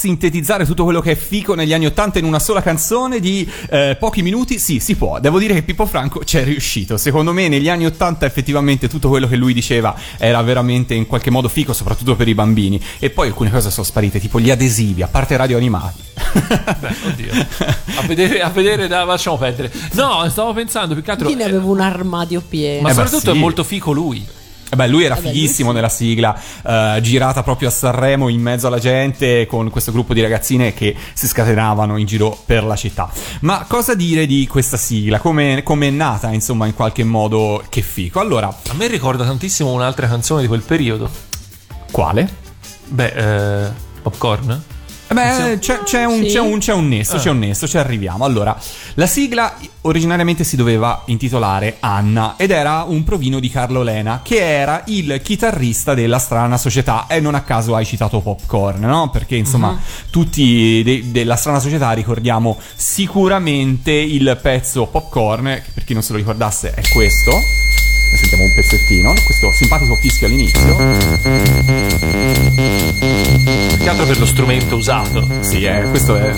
sintetizzare tutto quello che è fico negli anni Ottanta in una sola canzone di eh, pochi minuti? Sì, si può. Devo dire che Pippo Franco ci è riuscito. Secondo me negli anni Ottanta effettivamente tutto quello che lui diceva era veramente in qualche modo fico, soprattutto per i bambini. E poi alcune cose sono sparite, tipo gli adesivi, a parte radio animati. Beh, oddio. A vedere, a vedere da, lasciamo perdere. No, stavo pensando più che altro. Io ne avevo un armadio pieno. Ma Eh beh, soprattutto sì. è molto fico lui. Eh Beh, lui era Eh fighissimo nella sigla, eh, girata proprio a Sanremo in mezzo alla gente con questo gruppo di ragazzine che si scatenavano in giro per la città. Ma cosa dire di questa sigla? Come come è nata, insomma, in qualche modo che fico? Allora, A me ricorda tantissimo un'altra canzone di quel periodo. quale? Beh, eh, Popcorn? Eh Beh, c'è, c'è un, Sì. c'è, un, c'è un nesso, c'è un nesso, ci arriviamo. Allora, la sigla originariamente si doveva intitolare Anna ed era un provino di Carlo Lena, che era il chitarrista della strana società. E non a caso hai citato Popcorn, no? Perché insomma, tutti de- della strana società ricordiamo sicuramente il pezzo Popcorn, che per chi non se lo ricordasse è questo. Ne sentiamo un pezzettino, questo simpatico fischio all'inizio. Più che altro per lo strumento usato. Sì, eh, questo è.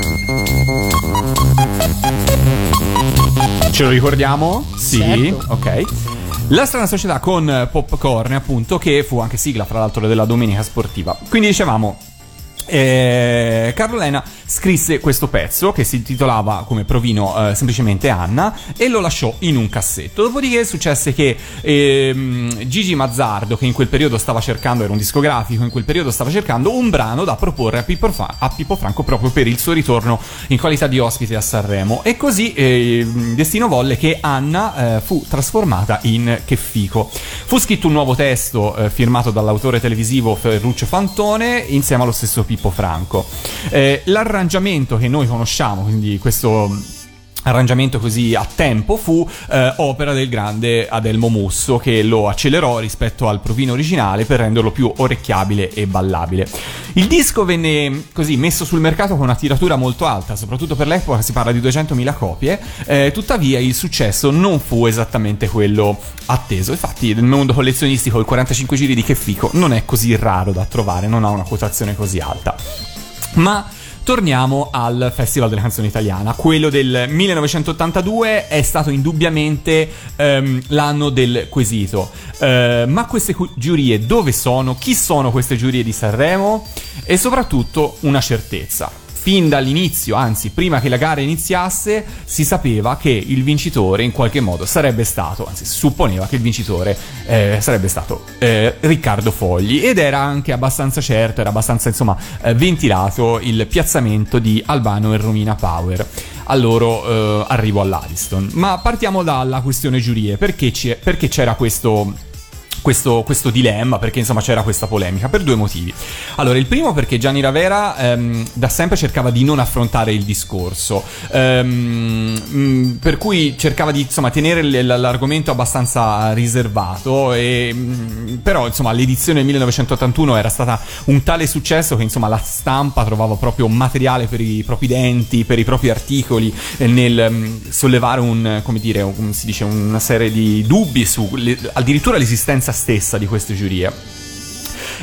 Ce lo ricordiamo? Sì, Certo. ok. La strana società con Popcorn, appunto, che fu anche sigla, fra l'altro, della domenica sportiva. Quindi dicevamo. Eh, Carlo Lena scrisse questo pezzo che si intitolava come provino eh, semplicemente Anna e lo lasciò in un cassetto. Dopodiché successe che ehm, Gigi Mazzardo, che in quel periodo stava cercando, era un discografico, in quel periodo stava cercando un brano da proporre a Pippo, Fra- a Pippo Franco proprio per il suo ritorno in qualità di ospite a Sanremo. E così eh, Destino volle che Anna eh, fu trasformata in Che fico. Fu scritto un nuovo testo eh, firmato dall'autore televisivo Ferruccio Fantone insieme allo stesso Pippo Franco. Eh, l'arrangiamento che noi conosciamo, quindi questo arrangiamento così a tempo fu eh, opera del grande Adelmo Musso che lo accelerò rispetto al provino originale per renderlo più orecchiabile e ballabile. Il disco venne così messo sul mercato con una tiratura molto alta, soprattutto per l'epoca si parla di 200.000 copie, eh, tuttavia il successo non fu esattamente quello atteso. Infatti nel mondo collezionistico il 45 giri di Che Fico non è così raro da trovare, non ha una quotazione così alta. Ma torniamo al Festival della canzone italiana. Quello del 1982 è stato indubbiamente ehm, l'anno del quesito. Eh, ma queste cu- giurie dove sono? Chi sono queste giurie di Sanremo? E soprattutto una certezza. Fin dall'inizio, anzi prima che la gara iniziasse, si sapeva che il vincitore in qualche modo sarebbe stato, anzi si supponeva che il vincitore eh, sarebbe stato eh, Riccardo Fogli. Ed era anche abbastanza certo, era abbastanza insomma eh, ventilato il piazzamento di Albano e Romina Power. Al loro eh, arrivo all'Ariston. Ma partiamo dalla questione giurie, perché, perché c'era questo questo, questo dilemma, perché insomma c'era questa polemica, per due motivi. Allora, il primo perché Gianni Ravera ehm, da sempre cercava di non affrontare il discorso, ehm, per cui cercava di insomma tenere l'argomento abbastanza riservato, e, però insomma l'edizione del 1981 era stata un tale successo che insomma la stampa trovava proprio materiale per i propri denti, per i propri articoli, eh, nel sollevare un, come dire, un- si dice, una serie di dubbi su le- addirittura l'esistenza stessa di queste giurie.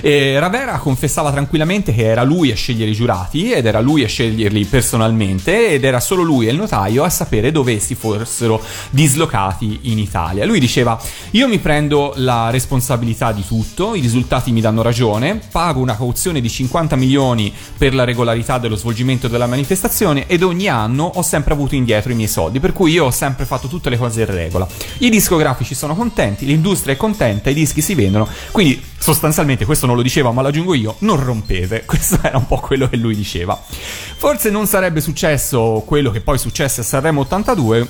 E Ravera confessava tranquillamente che era lui a scegliere i giurati ed era lui a sceglierli personalmente ed era solo lui e il notaio a sapere dove si fossero dislocati in Italia. Lui diceva io mi prendo la responsabilità di tutto, i risultati mi danno ragione, pago una cauzione di 50 milioni per la regolarità dello svolgimento della manifestazione ed ogni anno ho sempre avuto indietro i miei soldi, per cui io ho sempre fatto tutte le cose in regola. I discografici sono contenti, l'industria è contenta, i dischi si vendono, quindi sostanzialmente questo non lo diceva ma lo aggiungo io, non rompete, questo era un po' quello che lui diceva. Forse non sarebbe successo quello che poi successe a Sanremo 82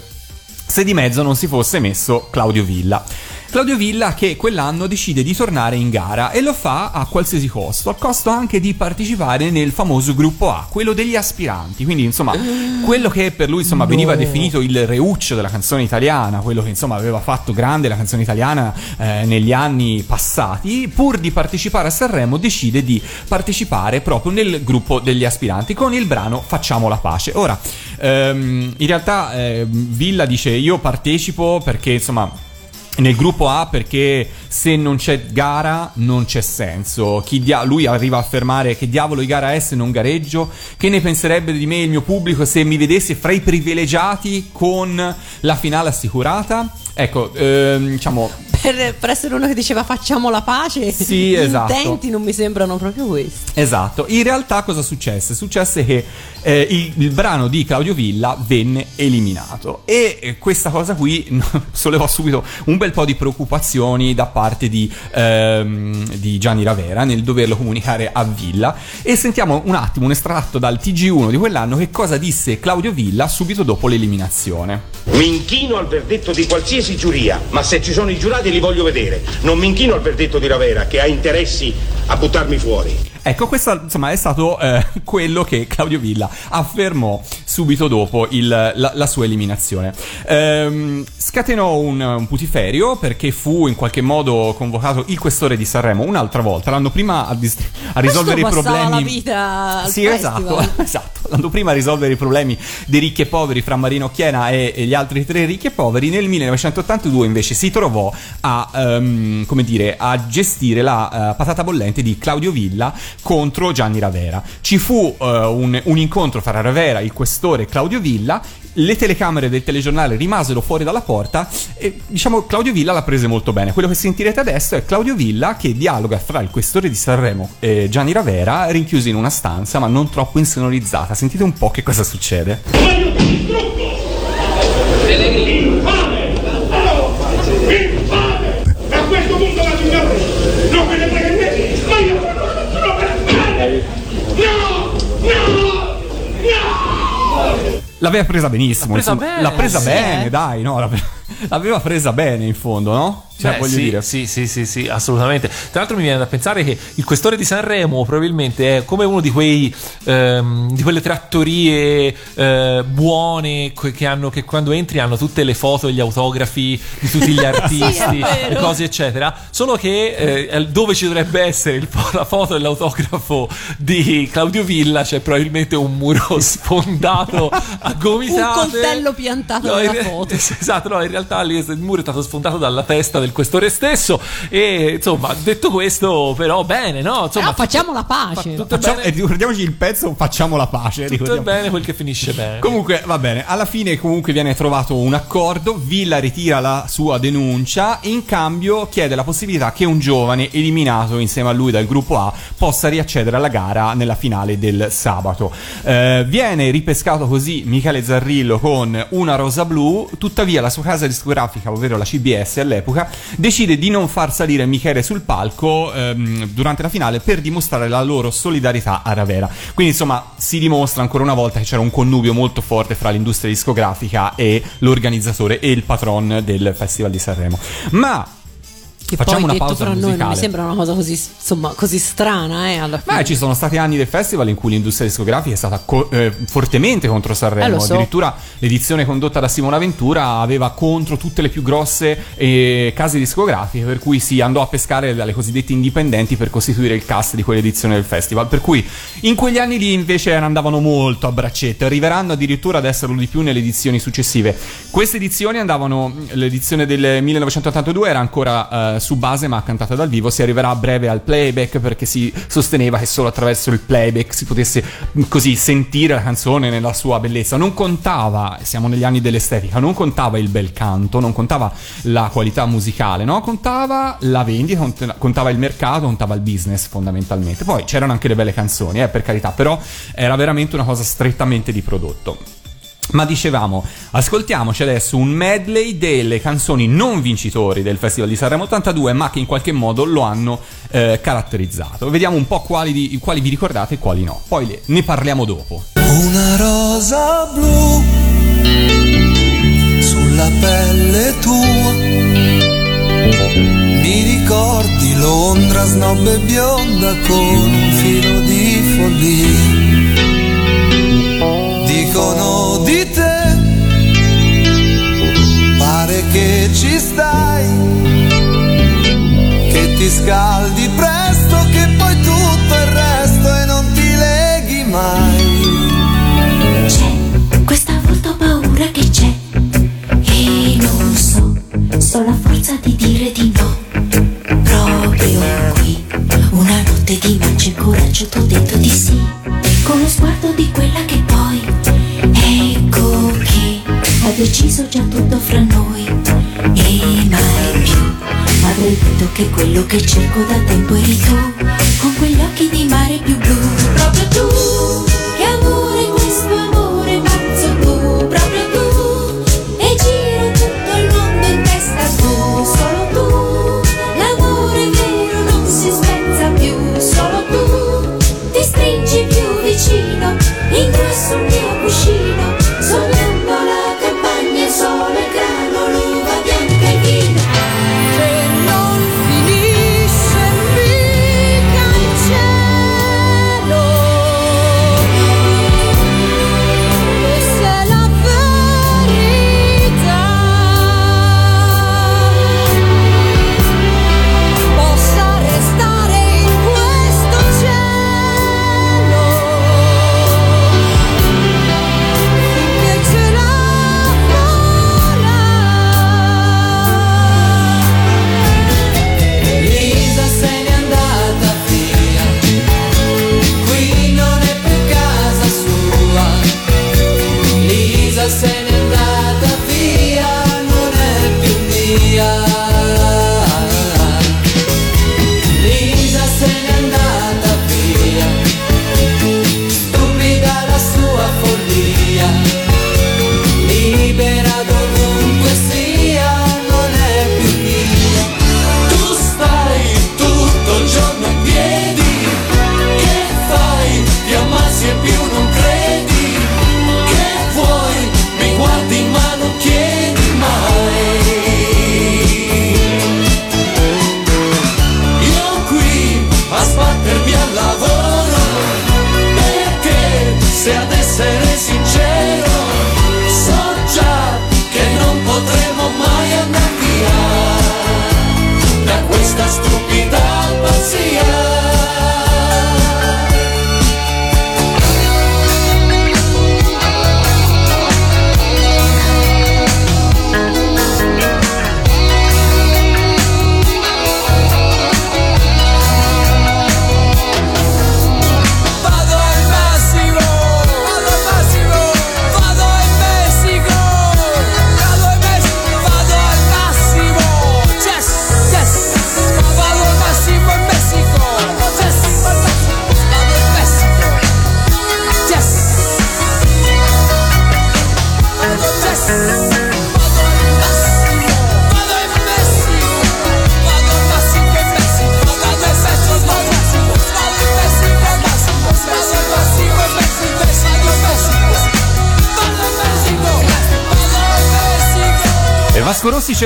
se di mezzo non si fosse messo Claudio Villa. Claudio Villa che quell'anno decide di tornare in gara e lo fa a qualsiasi costo, al costo anche di partecipare nel famoso gruppo A, quello degli aspiranti. Quindi, insomma, quello che per lui insomma, veniva definito il reuccio della canzone italiana, quello che insomma aveva fatto grande la canzone italiana eh, negli anni passati, pur di partecipare a Sanremo decide di partecipare proprio nel gruppo degli aspiranti con il brano Facciamo la pace. Ora, ehm, in realtà eh, Villa dice io partecipo perché insomma nel gruppo A perché se non c'è gara non c'è senso. Dia- lui arriva a affermare che diavolo di gara è se non gareggio, che ne penserebbe di me il mio pubblico se mi vedesse fra i privilegiati con la finale assicurata? Ecco, ehm, diciamo, Per, per essere uno che diceva facciamo la pace, Sì, gli esatto. intenti non mi sembrano proprio questi. Esatto, in realtà cosa successe? Successe che eh, il, il brano di Claudio Villa venne eliminato e eh, questa cosa qui no, sollevò subito un bel po' di preoccupazioni da parte di, ehm, di Gianni Ravera nel doverlo comunicare a Villa e sentiamo un attimo un estratto dal TG1 di quell'anno che cosa disse Claudio Villa subito dopo l'eliminazione. Mi inchino al verdetto di qualsiasi giuria, ma se ci sono i giurati li voglio vedere. Non mi inchino al verdetto di Ravera, che ha interessi a buttarmi fuori. Ecco, questo insomma è stato eh, quello che Claudio Villa affermò subito dopo il- la, la sua eliminazione. Ehm, scatenò un, un putiferio perché fu in qualche modo convocato il questore di Sanremo un'altra volta, l'anno prima a, dis- a risolvere i problemi. la vita Sì, esatto, esatto. L'anno prima a risolvere i problemi dei ricchi e poveri fra Marino Chiena e, e gli altri tre ricchi e poveri, nel 1982 invece si trovò a, come dire, a gestire la eh, patata bollente di Claudio Villa contro Gianni Ravera. Ci fu eh, un, un incontro fra Ravera, il questore e Claudio Villa. Le telecamere del telegiornale rimasero fuori dalla porta e diciamo Claudio Villa la prese molto bene. Quello che sentirete adesso è Claudio Villa che dialoga fra il questore di Sanremo e Gianni Ravera rinchiusi in una stanza ma non troppo insonorizzata. Sentite un po' che cosa succede. Infame! A questo punto la signora non me ne frega niente, ma io non me ne frega! No! No! No! L'aveva presa benissimo. L'ha presa insomma. bene, L'ha presa sì, bene, eh. dai, no? l'ave- L'aveva presa bene in fondo, no? Cioè, Beh, voglio sì, dire. sì, sì, sì, sì, assolutamente. Tra l'altro mi viene da pensare che il questore di Sanremo probabilmente è come uno di quei ehm, di quelle trattorie eh, buone che hanno che quando entri hanno tutte le foto e gli autografi di tutti gli artisti, le cose eccetera. Solo che eh, dove ci dovrebbe essere il la foto e l'autografo di Claudio Villa c'è probabilmente un muro sfondato a gomitate. Un coltello piantato No, nella in- foto. Esatto, no, in realtà lì il muro è stato sfondato dalla testa del questore stesso e insomma, detto questo, però bene, no? Insomma, Però facciamo la pace. tutto, è Facciamo- bene, e ricordiamoci il pezzo Facciamo la pace. tutto è bene quel che finisce bene. Comunque va bene, alla fine comunque viene trovato un accordo, Villa ritira la sua denuncia, in cambio chiede la possibilità che un giovane eliminato insieme a lui dal gruppo A possa riaccedere alla gara nella finale del sabato. Eh, viene ripescato così Michele Zarrillo con una rosa blu, tuttavia la sua casa discografica, ovvero la CBS all'epoca, decide di non far salire Michele sul palco ehm, durante la finale per dimostrare la loro solidarietà a Ravera. Quindi insomma si dimostra ancora una volta che c'era un connubio molto forte fra l'industria discografica e l'organizzatore e il patron del Festival di Sanremo. Ma Che facciamo poi una pausa tra noi non mi musicale. sembra una cosa così, insomma, così strana, eh, alla fine. Beh, ci sono stati anni del festival in cui l'industria discografica è stata co- eh, fortemente contro Sanremo. Eh, so. Addirittura l'edizione condotta da Simona Ventura aveva contro tutte le più grosse eh, case discografiche, per cui si andò a pescare dalle cosiddette indipendenti per costituire il cast di quell'edizione del festival. Per cui in quegli anni lì invece andavano molto a braccetto, arriveranno addirittura ad esserlo di più nelle edizioni successive. Queste edizioni andavano, l'edizione del 1982 era ancora eh, su base ma cantata dal vivo, si arriverà a breve al playback perché si sosteneva che solo attraverso il playback si potesse mh, così sentire la canzone nella sua bellezza. Non contava, siamo negli anni dell'estetica, non contava il bel canto, non contava la qualità musicale, no? Contava la vendita, cont- contava il mercato, contava il business fondamentalmente. Poi c'erano anche le belle canzoni, eh, per carità, però era veramente una cosa strettamente di prodotto. Ma dicevamo, ascoltiamoci adesso un medley delle canzoni non vincitori del Festival di Sanremo 82, ma che in qualche modo lo hanno eh, caratterizzato. Vediamo un po' quali, di- quali vi ricordate e quali no. Poi le- ne parliamo dopo. Una rosa blu sulla pelle tua robe bionda con un filo di follia. Che ci stai, che ti scaldi presto, che poi tutto il resto e non ti leghi mai. Questa volta ho paura che c'è e non so, so la forza di dire di no. Proprio qui, una notte di maggio il coraggio t'ho detto di sì, con lo sguardo di quella che poi, ha deciso già tutto fra noi e mai più. Avrei detto che quello che cerco da tempo eri tu, con quegli occhi di mare più blu. Proprio tu,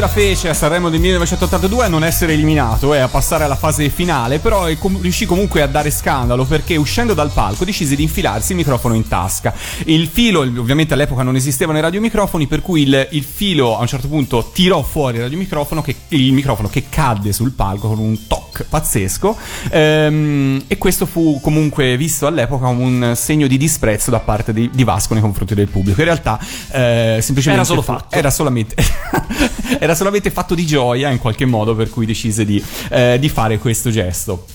la fece a Sanremo del 1982 a non essere eliminato e a passare alla fase finale, però com- riuscì comunque a dare scandalo perché uscendo dal palco decise di infilarsi il microfono in tasca. Il filo, il- ovviamente all'epoca non esistevano i radiomicrofoni, per cui il, il filo a un certo punto tirò fuori il radiomicrofono che, il microfono che cadde sul palco con un toc pazzesco ehm, e questo fu comunque visto all'epoca come un segno di disprezzo da parte di, di Vasco nei confronti del pubblico. In realtà eh, semplicemente Era solo fatto. Era solamente, era solamente fatto di gioia in qualche modo per cui decise di, eh, di fare questo gesto.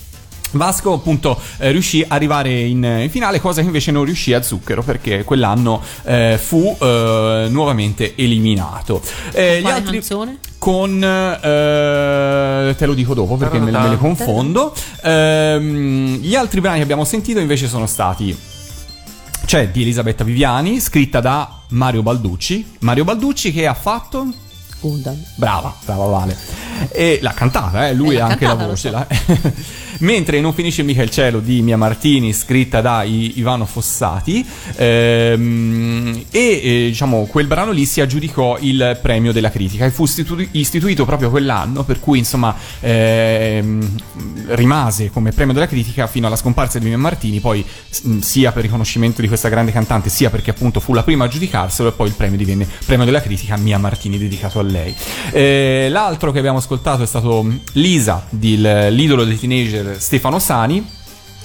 Vasco appunto eh, riuscì ad arrivare in, in finale, cosa che invece non riuscì a Zucchero perché quell'anno eh, fu eh, nuovamente eliminato. Eh, Quale canzone? Con eh, te lo dico dopo perché me, me le confondo. Ehm, gli altri brani che abbiamo sentito invece sono stati c'è di Elisabetta Viviani, scritta da Mario Balducci. Mario Balducci che ha fatto Gundam. Brava, brava Vale. E l'ha cantata, eh, lui Eh, ha anche cantata, la voce. so. la- Mentre non finisce mica il cielo di Mia Martini, scritta da I- Ivano Fossati, ehm, e eh, diciamo quel brano lì si aggiudicò il premio della critica e fu istitu- istituito proprio quell'anno, per cui insomma ehm, rimase come premio della critica fino alla scomparsa di Mia Martini, poi s- sia per riconoscimento di questa grande cantante, sia perché appunto fu la prima a giudicarselo e poi il premio divenne premio della critica Mia Martini dedicato a lei. Eh, l'altro che abbiamo ascoltato è stato Lisa, di l'idolo dei teenager Stefano Sani.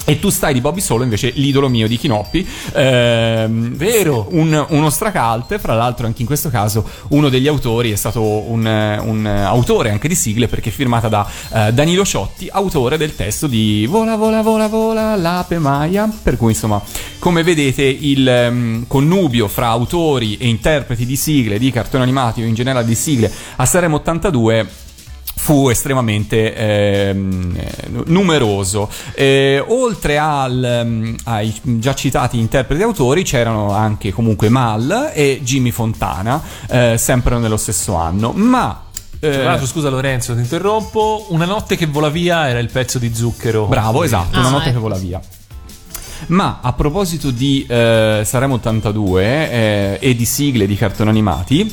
E tu stai di Bobby Solo, invece l'idolo mio di Chinoppi. Ehm, Vero. un- uno stracalte, fra l'altro anche in questo caso uno degli autori è stato un, un autore anche di sigle perché è firmata da eh, Danilo Ciotti, autore del testo di Vola, vola, vola, vola, l'ape Maia. Per cui insomma, come vedete il ehm, connubio fra autori e interpreti di sigle, di cartoni animati o in generale di sigle a Sanremo 82 fu estremamente ehm, eh, numeroso. Eh, oltre al, ehm, ai già citati interpreti e autori c'erano anche comunque Mal e Jimmy Fontana, eh, sempre nello stesso anno. Ma eh, Tra l'altro, scusa Lorenzo, ti interrompo. Una notte che vola via era il pezzo di zucchero. Bravo, esatto, Ah, una notte ecco. che vola via. Ma a proposito di eh, Sanremo 82 eh, e di sigle di cartoni animati,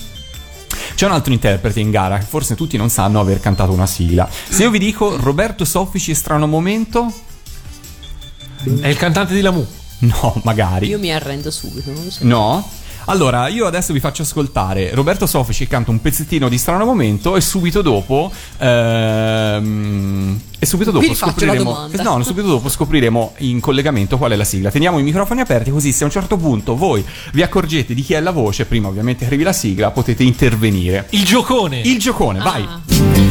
c'è un altro interprete in gara che forse tutti non sanno aver cantato una sigla. Se io vi dico Roberto Soffici Strano Momento, È il cantante di Lamu. no, magari. Io mi arrendo subito, non lo so. No? Allora, io adesso vi faccio ascoltare Roberto Sofici che canta un pezzettino di strano momento e subito dopo ehm, e subito dopo scopriremo. No, subito dopo scopriremo in collegamento qual è la sigla. Teniamo i microfoni aperti così se a un certo punto voi vi accorgete di chi è la voce, prima ovviamente che arrivi la sigla, potete intervenire. Il giocone. Il giocone, vai.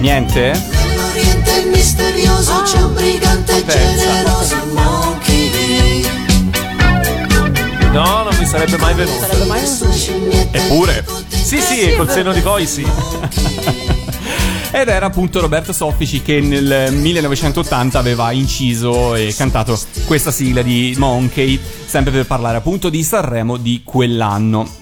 Niente? Nell'oriente misterioso c'è un brigante generoso Monkey No, non mi sarebbe mai venuto. Sarebbe mai un Eppure. Sì, sì, col senno di poi sì. Ed era appunto Roberto Soffici che nel 1980 aveva inciso e cantato questa sigla di Monkey, sempre per parlare appunto di Sanremo di quell'anno.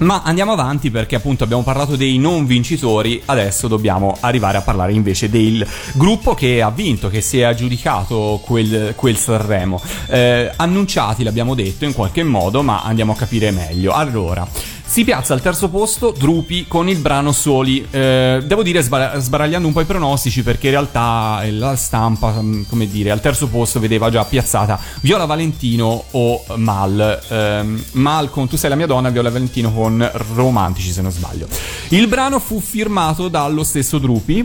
Ma andiamo avanti perché appunto abbiamo parlato dei non vincitori, adesso dobbiamo arrivare a parlare invece del gruppo che ha vinto, che si è aggiudicato quel, quel Sanremo. Eh, annunciati l'abbiamo detto in qualche modo, ma andiamo a capire meglio. Allora, si piazza al terzo posto Drupi con il brano Soli. Eh, devo dire sbar- sbaragliando un po' i pronostici perché in realtà eh, la stampa, mm, come dire, al terzo posto vedeva già piazzata Viola Valentino o Mal. Ehm, Mal con Tu sei la mia donna, Viola Valentino con Romantici se non sbaglio. Il brano fu firmato dallo stesso Drupi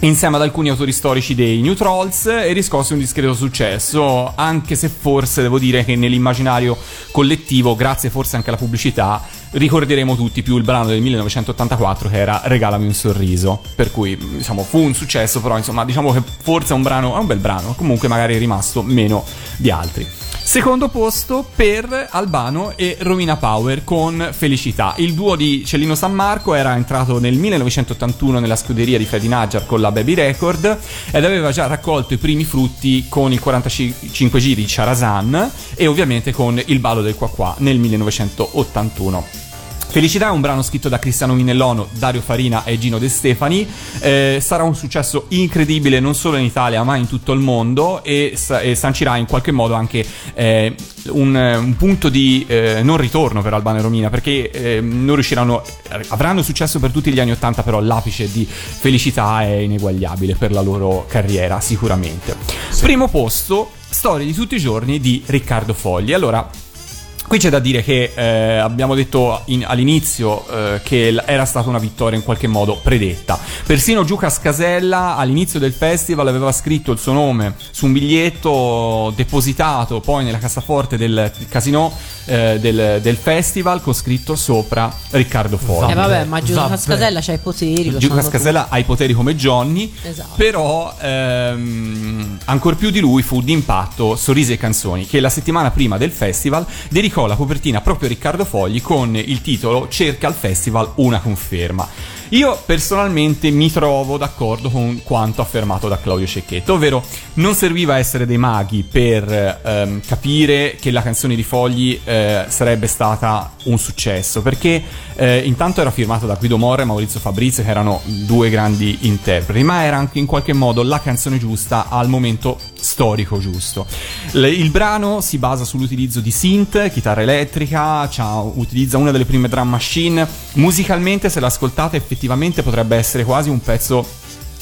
insieme ad alcuni autori storici dei New Trolls e riscosse un discreto successo, anche se forse devo dire che nell'immaginario collettivo, grazie forse anche alla pubblicità, ricorderemo tutti più il brano del 1984 che era Regalami un sorriso, per cui diciamo fu un successo, però insomma diciamo che forse è un brano, è un bel brano, comunque magari è rimasto meno di altri. Secondo posto per Albano e Romina Power con Felicità. Il duo di Cellino San Marco era entrato nel 1981 nella scuderia di Freddy Nagyar con la Baby Record ed aveva già raccolto i primi frutti con il 45 giri di Charazan e ovviamente con Il ballo del qua qua nel 1981. Felicità è un brano scritto da Cristiano Minellono, Dario Farina e Gino De Stefani. Eh, sarà un successo incredibile non solo in Italia ma in tutto il mondo e, sa- e sancirà in qualche modo anche eh, un, un punto di eh, non ritorno per Albano e Romina perché eh, non riusciranno, avranno successo per tutti gli anni 80 però l'apice di Felicità è ineguagliabile per la loro carriera sicuramente. Primo posto, Storie di tutti i giorni di Riccardo Fogli. Allora, Qui c'è da dire che eh, abbiamo detto in- all'inizio eh, che l- era stata una vittoria in qualche modo predetta. Persino Giucas Casella all'inizio del festival aveva scritto il suo nome su un biglietto depositato poi nella cassaforte del casino eh, del, del festival con scritto sopra Riccardo Fogli. Eh vabbè, ma Giulia vabbè. Cascasella c'ha i poteri. Giucas Casella ha i poteri come Johnny, Esatto. però ehm, ancor più di lui fu d'impatto Sorrisi e Canzoni, che la settimana prima del festival dedicò la copertina proprio Riccardo Fogli con il titolo Cerca al festival una conferma. Io personalmente mi trovo d'accordo con quanto affermato da Claudio Cecchetto, ovvero non serviva essere dei maghi per ehm, capire che la canzone di Fogli eh, sarebbe stata un successo, perché eh, intanto era firmato da Guido Morra e Maurizio Fabrizio, che erano due grandi interpreti, ma era anche in qualche modo la canzone giusta al momento storico giusto. Il brano si basa sull'utilizzo di synth, chitarra elettrica, utilizza una delle prime drum machine. Musicalmente, se l'ascoltate, effettivamente potrebbe essere quasi un pezzo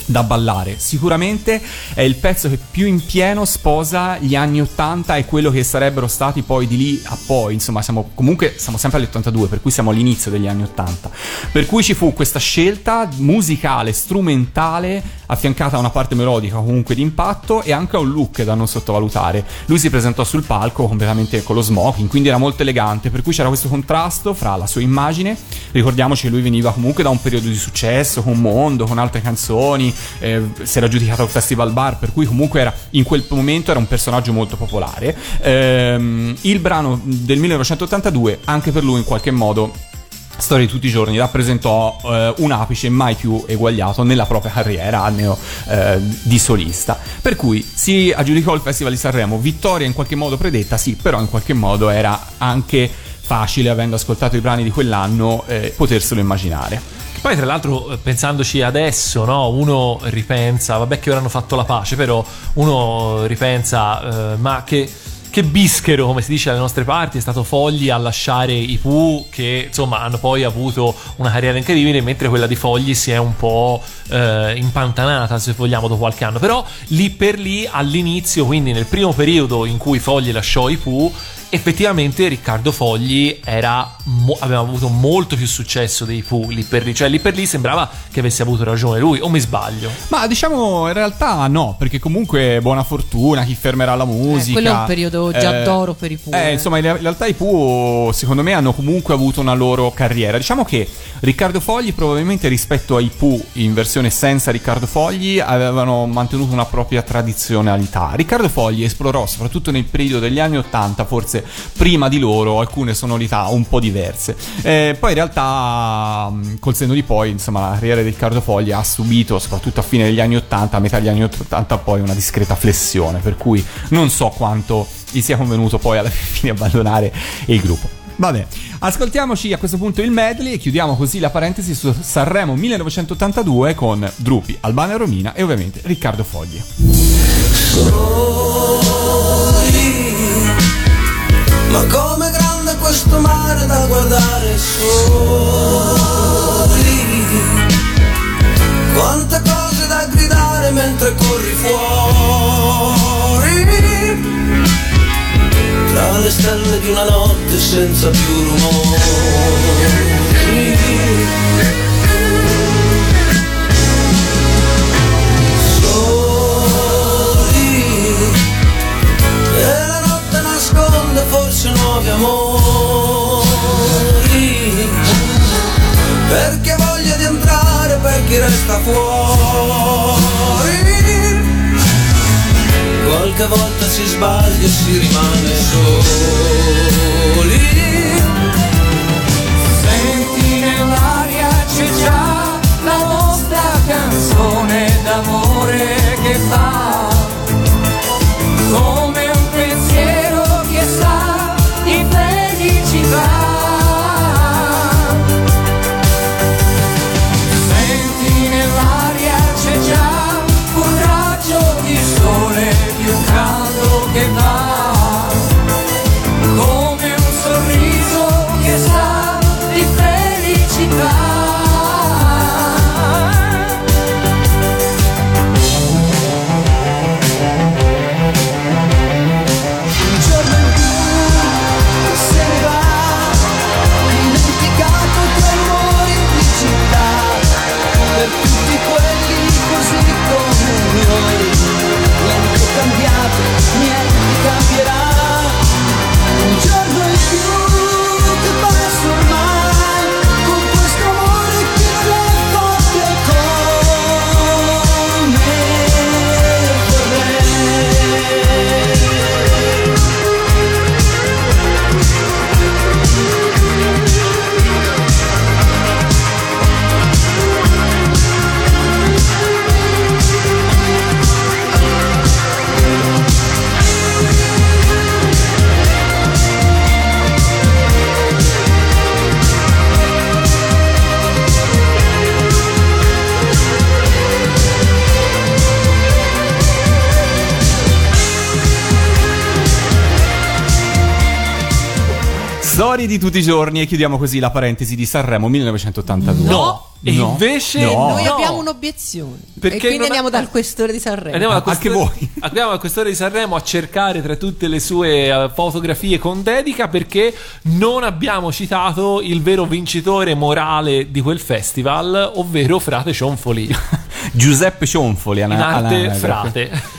da ballare. Sicuramente è il pezzo che più in pieno sposa gli anni 80 e quello che sarebbero stati poi di lì a poi. Insomma, siamo comunque siamo sempre all'82, per cui siamo all'inizio degli anni 80. Per cui ci fu questa scelta musicale, strumentale, affiancata a una parte melodica comunque di impatto e anche a un look da non sottovalutare. Lui si presentò sul palco completamente con lo smoking, quindi era molto elegante, per cui c'era questo contrasto fra la sua immagine, ricordiamoci che lui veniva comunque da un periodo di successo, con Mondo, con altre canzoni, eh, si era giudicato al Festival Bar, per cui comunque era, in quel momento era un personaggio molto popolare. Ehm, il brano del 1982, anche per lui in qualche modo Storia di tutti i giorni rappresentò eh, un apice mai più eguagliato nella propria carriera anneo eh, di solista. Per cui si aggiudicò il Festival di Sanremo, vittoria in qualche modo predetta, sì, però in qualche modo era anche facile, avendo ascoltato i brani di quell'anno, eh, poterselo immaginare. Poi, tra l'altro, pensandoci adesso, no, uno ripensa, vabbè che ora hanno fatto la pace, però uno ripensa, eh, ma che, che bischero, come si dice dalle nostre parti, è stato Fogli a lasciare i Pooh, che insomma hanno poi avuto una carriera incredibile, mentre quella di Fogli si è un po' eh, impantanata, se vogliamo, dopo qualche anno. Però lì per lì, all'inizio, quindi nel primo periodo in cui Fogli lasciò i Pooh, effettivamente Riccardo Fogli era mo- aveva avuto molto più successo dei Pooh lì per lì, cioè lì per lì sembrava che avesse avuto ragione lui, o mi sbaglio? Ma diciamo in realtà no, perché comunque buona fortuna, chi fermerà la musica. Eh, quello è un periodo già eh, d'oro per i Pooh, Eh, eh. insomma, in in realtà i Pooh secondo me hanno comunque avuto una loro carriera. Diciamo che Riccardo Fogli probabilmente rispetto ai Pooh in versione senza Riccardo Fogli avevano mantenuto una propria tradizionalità. Riccardo Fogli esplorò soprattutto nel periodo degli anni 80, forse prima di loro, alcune sonorità un po' diverse. Eh, poi in realtà mh, col senno di poi, insomma, la carriera Riccardo Fogli ha subito, soprattutto a fine degli anni 80, a metà degli anni 80 poi una discreta flessione, per cui non so quanto gli sia convenuto poi alla fine abbandonare il gruppo. Vabbè, ascoltiamoci a questo punto il medley e chiudiamo così la parentesi su Sanremo 1982 con Drupi, Albana e Romina e ovviamente Riccardo Fogli. Ma com'è grande questo mare da guardare soli Quante cose da gridare mentre corri fuori. Tra le stelle di una notte senza più rumori tutti i giorni e chiudiamo così la parentesi di Sanremo 1982. No, e invece No. Noi no. abbiamo un'obiezione. Perché e quindi non ha- andiamo dal questore di Sanremo. Andiamo a Anche voi. Andiamo al questore di Sanremo a cercare tra tutte le sue eh, fotografie con dedica perché non abbiamo citato il vero vincitore morale di quel festival, ovvero Frate Cionfoli, Giuseppe Cionfoli, in ana- arte. Frate.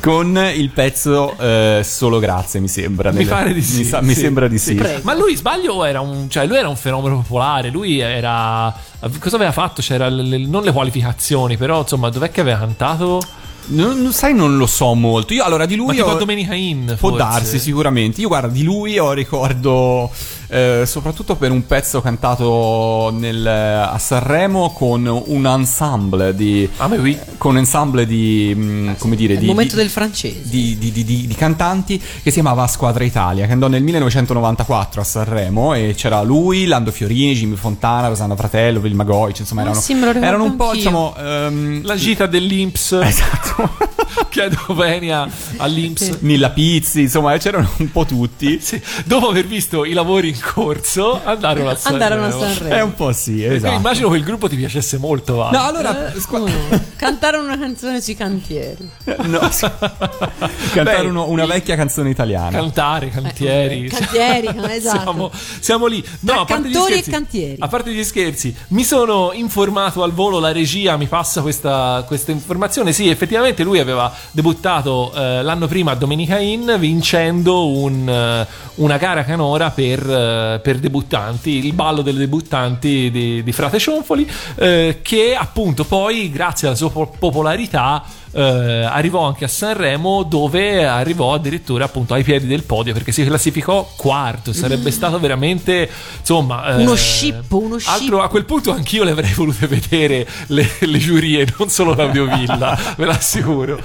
Con il pezzo eh, Solo Grazie, mi sembra. Mi Nel- pare di sì. Mi, sa- mi sì. sembra di sì. Ma lui sbaglio o era un, cioè lui era un fenomeno popolare, lui era cosa aveva fatto? C'era le- le- non le qualificazioni, però insomma, dov'è che aveva cantato? Non, non- sai, non lo so molto. Io allora di lui Ma tipo ho- Domenica Inn, Può forse. darsi sicuramente. Io guarda, di lui ho ricordo eh, soprattutto per un pezzo cantato nel- a Sanremo con un ensemble di Ah, ma oui. con un ensemble di mm, come dire di, momento di- del francese. di, di- di- di- di cantanti che si chiamava Squadra Italia, che andò nel 1994 a Sanremo e c'era lui, Lando Fiorini, Jimmy Fontana, Rosanna Fratello, Vilma Goic, insomma erano, sì, erano un po' anch'io. diciamo ehm, La gita dell'Inps. esatto. Chiedo venia all'Inps. Nilla Pizzi, insomma c'erano un po' tutti. Sì, dopo aver visto i lavori in corso, andarono a Sanremo. Andarono a Sanremo. È un po' sì, Perché esatto. immagino che il gruppo ti piacesse molto, va. No, allora Eh, no? Cantarono una canzone sui cantieri. no, sì. cantarono Beh, una vecchia canzone italiana. Cantare, cantieri. Eh, cantieri, esatto. Siamo, siamo lì. No, Tra a parte gli cantori e scherzi, cantieri. A parte gli scherzi, mi sono informato al volo, la regia mi passa questa, questa informazione. Sì, effettivamente lui aveva debuttato eh, l'anno prima a Domenica Inn vincendo un, eh, una gara canora per, eh, per debuttanti, il ballo delle debuttanti di, di Frate Cionfoli, eh, che appunto poi, grazie alla sua po- popolarità, eh, arrivò anche a Sanremo dove arrivò addirittura appunto ai piedi del podio perché si classificò quarto sarebbe stato veramente insomma eh, Uno scippo, uno altro scippo. a quel punto anch'io le avrei volute vedere le, le giurie non solo la Biovilla ve l'assicuro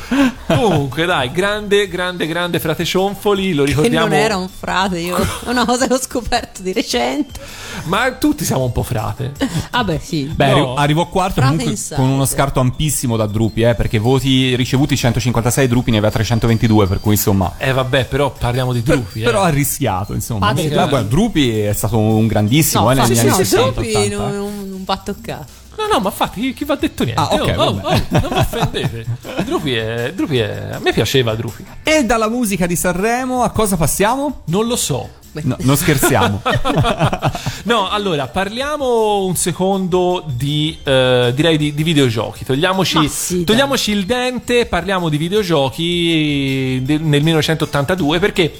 comunque dai grande grande grande frate Cionfoli lo Che ricordiamo non era un frate, io è una cosa che ho scoperto di recente. ma tutti siamo un po' frate Ah beh, sì. Beh, No. arri- arrivò quarto Frate comunque inside. con uno scarto ampissimo da Drupi, eh, perché voti ricevuti 156, Drupi ne aveva 322, per cui insomma... eh vabbè però parliamo di Drupi eh. Però ha rischiato, insomma. Padre Ma Drupi. guarda, Drupi è stato un grandissimo No, eh, negli infatti, anni no, 60, Drupi 80, non, eh. non, non va toccato. No, no, ma infatti chi, va detto niente? Ah, ok, Oh, oh, oh, non vi offendete. Drupi è, Drupi è. A me piaceva Drupi. E dalla musica di Sanremo a cosa passiamo? Non lo so. No, non scherziamo. No, allora parliamo un secondo di eh, direi di, di videogiochi. Togliamoci, sì, togliamoci il dente, parliamo di videogiochi de- nel 1982 perché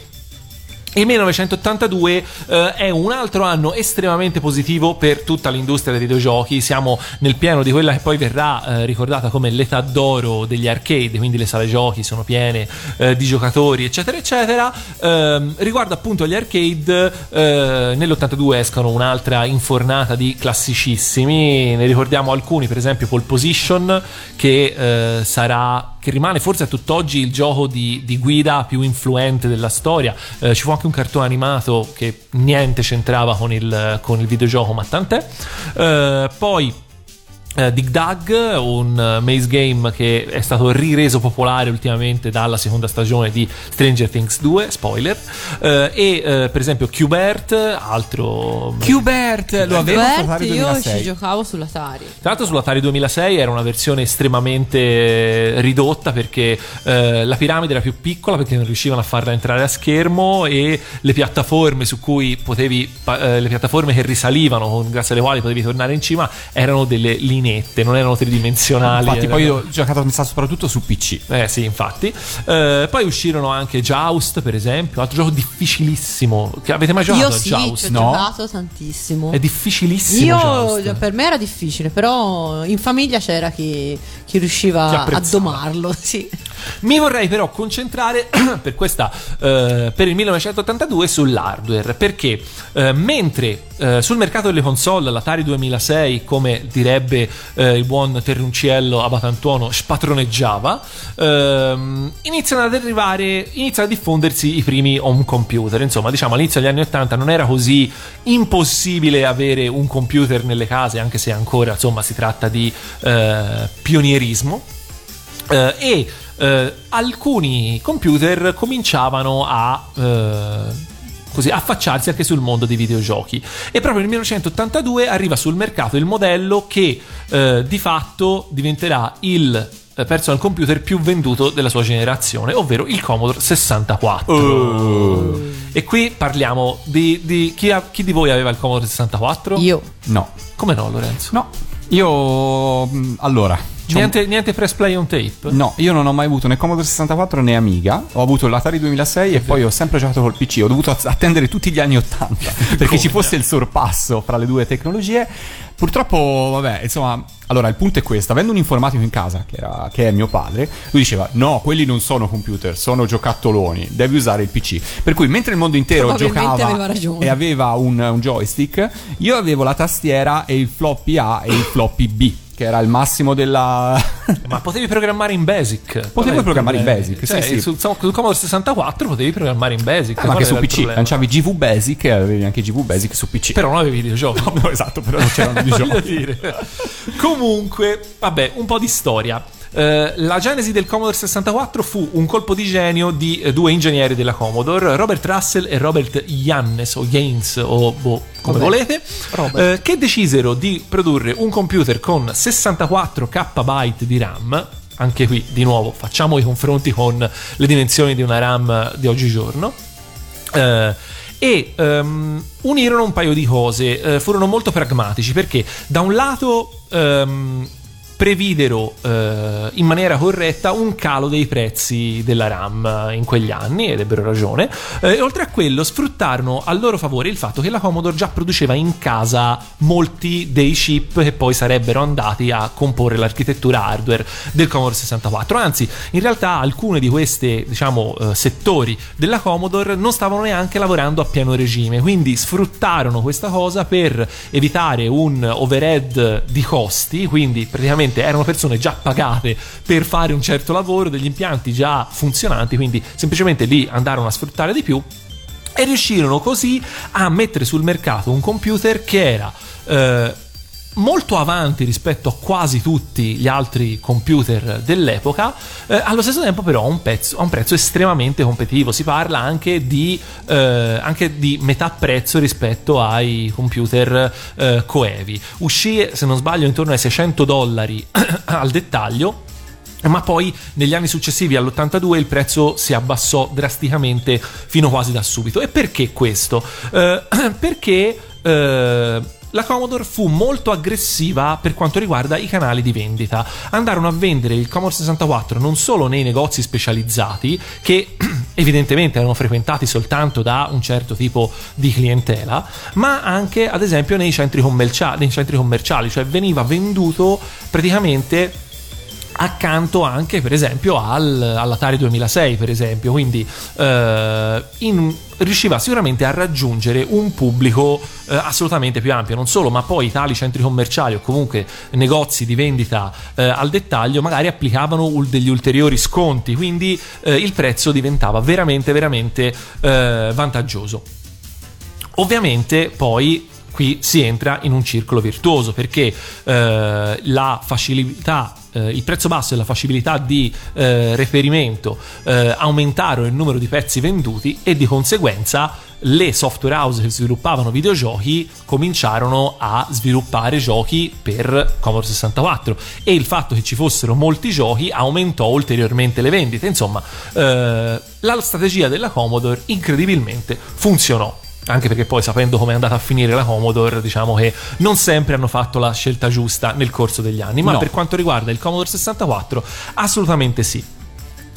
il 1982 eh, è un altro anno estremamente positivo per tutta l'industria dei videogiochi. Siamo nel pieno di quella che poi verrà eh, ricordata come l'età d'oro degli arcade, quindi le sale giochi sono piene eh, di giocatori, eccetera, eccetera. Ehm, riguardo appunto agli arcade, eh, nell'82 escono un'altra infornata di classicissimi. Ne ricordiamo alcuni, per esempio Pole Position, che eh, sarà che rimane forse a tutt'oggi il gioco di, di guida più influente della storia. Eh, ci fu anche un cartone animato che niente c'entrava con il, con il videogioco, ma tant'è. Eh, poi. Eh, Dig Dug, un eh, maze game che è stato rireso popolare ultimamente dalla seconda stagione di Stranger Things 2, spoiler, Eh, e per esempio Qbert, altro Qbert, lo avevo su Bert, Atari io ci 2006. giocavo sull'Atari. Tra l'altro sull'Atari 2006 era una versione estremamente ridotta perché la piramide era più piccola perché non riuscivano a farla entrare a schermo e le piattaforme su cui potevi le piattaforme che risalivano grazie alle quali potevi tornare in cima erano delle linette, non erano tridimensionali. Infatti, poi ho giocato mi sa, soprattutto su PC. eh sì, infatti. Eh, poi uscirono anche Joust, per esempio, altro gioco difficilissimo. Che avete mai giocato Io a sì, Joust? ci ho No. giocato tantissimo. È difficilissimo. Io, Joust. per me era difficile, però in famiglia c'era chi, chi Chi riusciva a domarlo. Sì. Mi vorrei però concentrare per questa eh, per il 1982 sull'hardware perché eh, mentre eh, sul mercato delle console l'Atari 2006 come direbbe eh, il buon Terrunciello Abatantuono spatroneggiava ehm, iniziano ad arrivare iniziano a diffondersi i primi home computer. Insomma diciamo all'inizio degli anni 80 non era così impossibile avere un computer nelle case anche se ancora insomma si tratta di eh, pionierismo. Eh, e eh, alcuni computer cominciavano a eh, così affacciarsi anche sul mondo dei videogiochi. E proprio nel 1982 arriva sul mercato il modello che eh, di fatto diventerà il eh, personal computer più venduto della sua generazione, ovvero il Commodore 64. E qui parliamo di, di- chi, ha- chi di voi aveva il Commodore 64? Io. No. Come no, Lorenzo? No. Io. mh, Allora. c'ho un- Niente, niente press play on tape? No, io non ho mai avuto né Commodore 64 né Amiga. Ho avuto l'Atari 2006 e poi ho sempre giocato col PC. Ho dovuto att- attendere tutti gli anni 80 perché ci fosse il sorpasso fra le due tecnologie. Purtroppo, vabbè, insomma, allora il punto è questo: avendo un informatico in casa, che, era- che è mio padre, lui diceva: No, quelli non sono computer, sono giocattoloni, devi usare il PC. Per cui, mentre il mondo intero giocava aveva e aveva un, un joystick, io avevo la tastiera e il floppy A e il floppy B, che era il massimo della. Ma potevi programmare in Basic. Il programmare in? Basic, Cioè, sì, sì. Sul, sul Commodore 64 potevi programmare in Basic. Qual ma anche su PC, lanciavi GV Basic e avevi anche GV Basic su PC. Però non avevi videogiochi. No, no, esatto, però non c'erano videogiochi. Comunque, vabbè, un po' di storia. Eh, la genesi del Commodore 64 fu un colpo di genio di eh, due ingegneri della Commodore, Robert Russell e Robert Yannes o Yanes o boh, come Vabbè. volete, eh, che decisero di produrre un computer con 64 KB di RAM. Anche qui, di nuovo, facciamo i confronti con le dimensioni di una RAM di oggigiorno. Eh, e ehm, unirono un paio di cose, eh, furono molto pragmatici perché da un lato ehm, previdero eh, in maniera corretta un calo dei prezzi della RAM in quegli anni ed ebbero ragione. Eh, oltre a quello sfruttarono a loro favore il fatto che la Commodore già produceva in casa molti dei chip che poi sarebbero andati a comporre l'architettura hardware del Commodore 64 anzi in realtà alcune di queste diciamo eh, settori della Commodore non stavano neanche lavorando a pieno regime. Quindi sfruttarono questa cosa per evitare un overhead di costi quindi praticamente erano persone già pagate per fare un certo lavoro degli impianti già funzionanti quindi semplicemente lì andarono a sfruttare di più e riuscirono così a mettere sul mercato un computer che era eh, molto avanti rispetto a quasi tutti gli altri computer dell'epoca, eh, allo stesso tempo però a un, un prezzo estremamente competitivo, si parla anche di, eh, anche di metà prezzo rispetto ai computer eh, coevi. Uscì, se non sbaglio, intorno ai 600 dollari al dettaglio, ma poi negli anni successivi all'82 il prezzo si abbassò drasticamente fino quasi da subito. E perché questo? Eh, perché eh, la Commodore fu molto aggressiva per quanto riguarda i canali di vendita. Andarono a vendere il Commodore 64 non solo nei negozi specializzati, che evidentemente erano frequentati soltanto da un certo tipo di clientela, ma anche ad esempio nei centri commerciali, nei centri commerciali cioè veniva venduto praticamente accanto anche per esempio al, all'Atari 2006 per esempio. Quindi eh, in- riusciva sicuramente a raggiungere un pubblico eh, assolutamente più ampio. Non solo ma poi tali centri commerciali o comunque negozi di vendita eh, al dettaglio magari applicavano ul- degli ulteriori sconti. Quindi eh, il prezzo diventava veramente veramente eh, vantaggioso. Ovviamente poi qui si entra in un circolo virtuoso perché eh, la facilità eh, il prezzo basso e la facilità di eh, reperimento eh, aumentarono il numero di pezzi venduti e di conseguenza le software house che sviluppavano videogiochi cominciarono a sviluppare giochi per Commodore 64 e il fatto che ci fossero molti giochi aumentò ulteriormente le vendite. Insomma eh, la strategia della Commodore incredibilmente funzionò anche perché poi sapendo come è andata a finire la Commodore diciamo che non sempre hanno fatto la scelta giusta nel corso degli anni ma No. per quanto riguarda il Commodore 64 assolutamente sì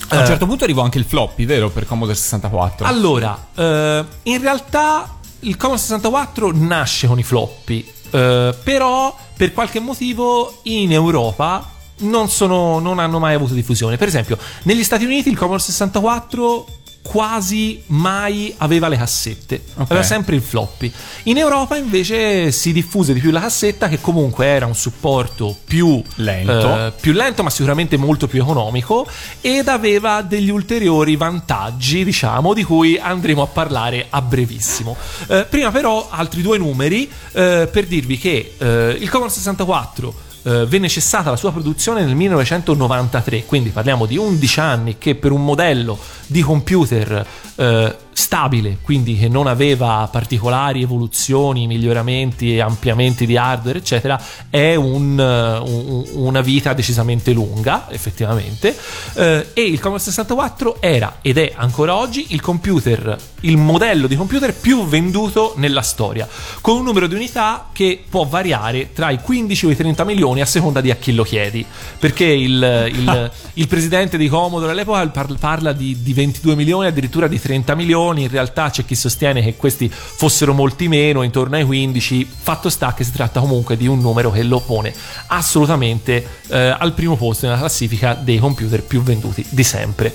A un Eh, certo punto arrivò anche il floppy, vero? Per Commodore 64. allora, eh, in realtà il Commodore 64 nasce con i floppy, eh, però per qualche motivo in Europa non, sono- non hanno mai avuto diffusione. Per esempio, negli Stati Uniti il Commodore 64 quasi mai aveva le cassette, aveva sempre il floppy. In Europa invece si diffuse di più la cassetta che comunque era un supporto più Lento. eh, più lento ma sicuramente molto più economico ed aveva degli ulteriori vantaggi diciamo di cui andremo a parlare a brevissimo Eh, prima però altri due numeri eh, per dirvi che eh, il Commodore 64 eh, venne cessata la sua produzione nel 1993 quindi parliamo di 11 anni che per un modello di computer eh, stabile, quindi che non aveva particolari evoluzioni, miglioramenti e ampliamenti di hardware, eccetera, è un, eh, un- una vita decisamente lunga, effettivamente. Eh, e il Commodore 64 era ed è ancora oggi il computer, il modello di computer più venduto nella storia, con un numero di unità che può variare tra i 15 o i 30 milioni a seconda di a chi lo chiedi. Perché il, il- il presidente di Commodore all'epoca par- parla di, di 22 milioni, addirittura di 30 milioni. In realtà c'è chi sostiene che questi fossero molti meno, intorno ai 15. Fatto sta che si tratta comunque di un numero che lo pone assolutamente eh, al primo posto nella classifica dei computer più venduti di sempre.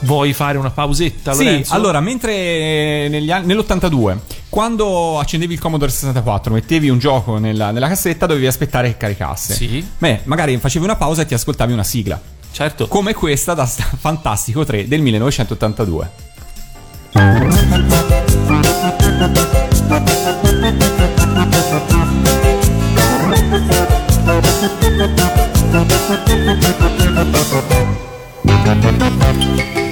Vuoi fare una pausetta, Sì, Lorenzo? allora, mentre negli anni- nell'82, quando accendevi il Commodore 64, mettevi un gioco nella, nella cassetta, dovevi aspettare che caricasse. Sì. Beh, magari facevi una pausa e ti ascoltavi una sigla. Certo. Come questa da Fantastico 3 del 1982.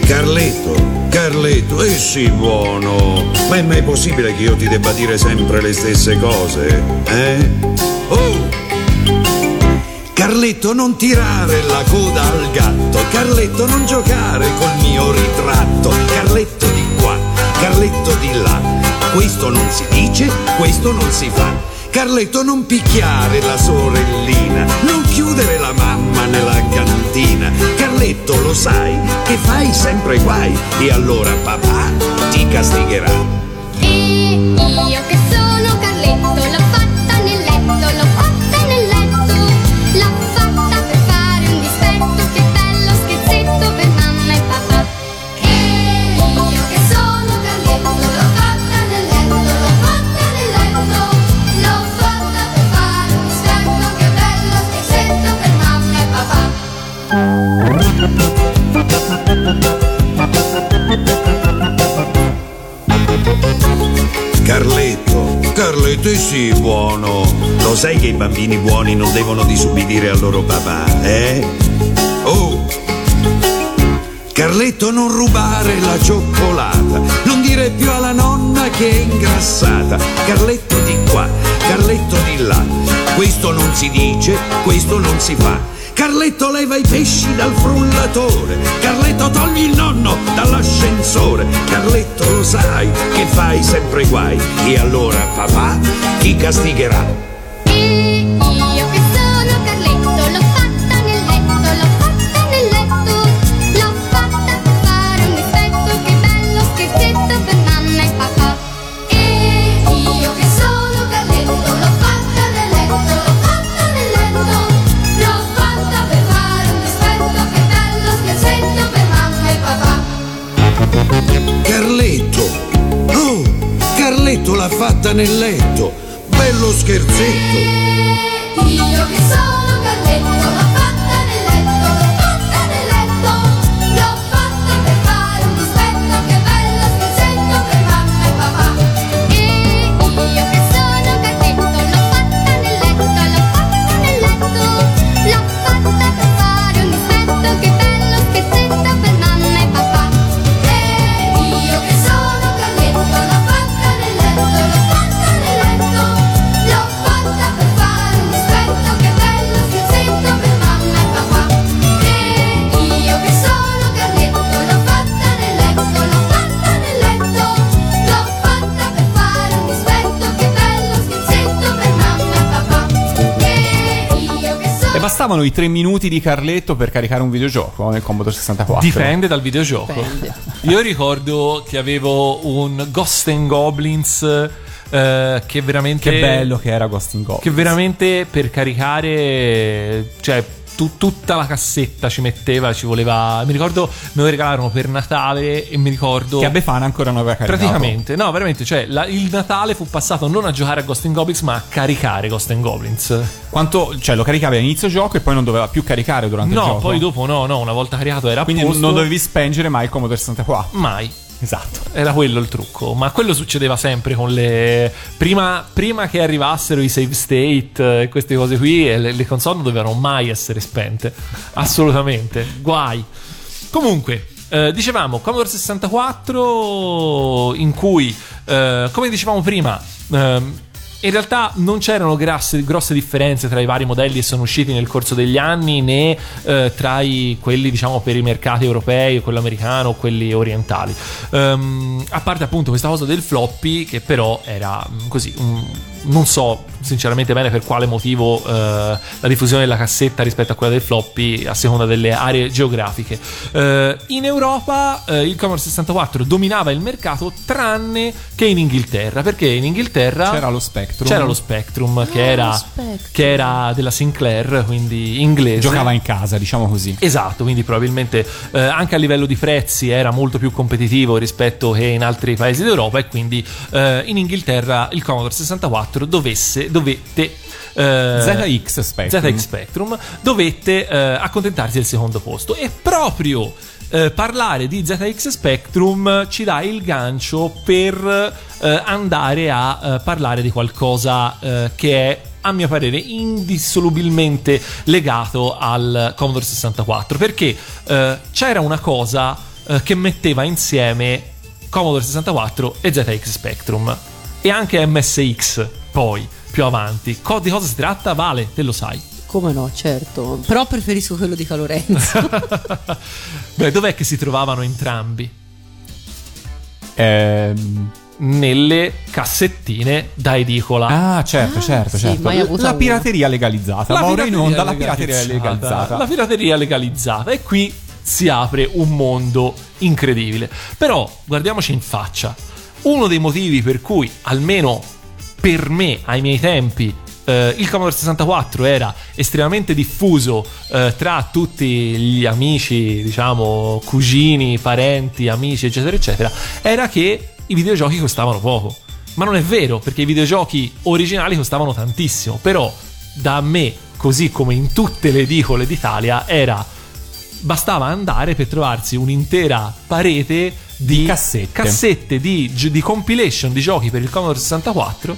Carletto, Carletto, e sì buono. Ma è mai possibile che io ti debba dire sempre le stesse cose? Eh? Oh! Carletto, non tirare la coda al gatto. Carletto, non giocare col mio ritratto. Carletto Carletto di là. Questo non si dice, questo non si fa. Carletto, non picchiare la sorellina. Non chiudere la mamma nella cantina. Carletto, lo sai che fai sempre guai. E allora papà ti castigherà. E io che sono Carletto, Carletto, e sì buono. Lo sai che i bambini buoni non devono disubbidire al loro papà, eh? Oh! Carletto, non rubare la cioccolata, non dire più alla nonna che è ingrassata. Carletto di qua, Carletto di là. Questo non si dice, questo non si fa. Carletto leva i pesci dal frullatore. Carletto togli il nonno dall'ascensore. Carletto lo sai che fai sempre guai. E allora papà ti castigherà. E io fatta nel letto! Bello scherzetto! Io che sono bastavano i tre minuti di Carletto per caricare un videogioco nel Commodore 64. Dipende dal videogioco. Io ricordo che avevo un Ghost and Goblins eh, che veramente. Che bello che era Ghost in Goblins. Che veramente per caricare. Cioè. Tu- tutta la cassetta ci metteva, ci voleva. Mi ricordo, me lo regalarono per Natale e mi ricordo. Che a Befana ancora non aveva caricato. Praticamente, no, veramente, cioè la- il Natale fu passato non a giocare a Ghost Goblins, ma a caricare Ghost Goblins. Quanto, cioè lo caricavi all'inizio gioco e poi non doveva più caricare durante il No, gioco. poi dopo no, no, una volta caricato era a Quindi posto. non dovevi spengere mai il Commodore 64. Mai. Esatto. Era quello il trucco, ma quello succedeva sempre con le... Prima, prima che arrivassero i save state e queste cose qui, eh, le, le console non dovevano mai essere spente. Assolutamente. Guai. Comunque, Eh, dicevamo Commodore 64 in cui, eh, come dicevamo prima, ehm, in realtà non c'erano grasse- grosse differenze tra i vari modelli che sono usciti nel corso degli anni né eh, tra i- quelli diciamo per i mercati europei, quello americano o quelli orientali. Ehm, a parte appunto questa cosa del floppy che però era mm, così, un- non so sinceramente bene per quale motivo eh, la diffusione della cassetta rispetto a quella del floppy a seconda delle aree geografiche. Eh, in Europa eh, il Commodore 64 dominava il mercato tranne che in Inghilterra perché in Inghilterra C'era lo Spectrum. c'era lo Spectrum che, Ah, era, lo Spectrum. che era della Sinclair quindi inglese Giocava in casa, diciamo così. Esatto, quindi probabilmente eh, anche a livello di prezzi era molto più competitivo rispetto che in altri paesi d'Europa e quindi eh, in Inghilterra il Commodore 64 dovesse, dovette eh, ZX Spectrum. ZX Spectrum dovette eh, accontentarsi del secondo posto. E proprio eh, parlare di ZX Spectrum ci dà il gancio per eh, andare a eh, parlare di qualcosa eh, che è a mio parere indissolubilmente legato al Commodore 64 perché c'era una cosa che metteva insieme Commodore 64 e ZX Spectrum. E anche MSX poi più avanti Co- di cosa si tratta? Vale, te lo sai Come no, certo. Però preferisco quello di Calorenzo. Beh, dov'è che si trovavano entrambi? Ehm, Nelle cassettine da edicola. Ah, certo, certo, sì, certo. La una. pirateria legalizzata. La Mauro in onda, la pirateria legalizzata. La pirateria legalizzata. E qui si apre un mondo incredibile. Però guardiamoci in faccia. Uno dei motivi per cui, almeno per me, ai miei tempi, eh, il Commodore 64 era estremamente diffuso eh, tra tutti gli amici, diciamo, cugini, parenti, amici, eccetera, eccetera, era che i videogiochi costavano poco. Ma non è vero, perché i videogiochi originali costavano tantissimo. Però, da me, così come in tutte le edicole d'Italia, era bastava andare per trovarsi un'intera parete di cassette. cassette di, di compilation di giochi per il Commodore 64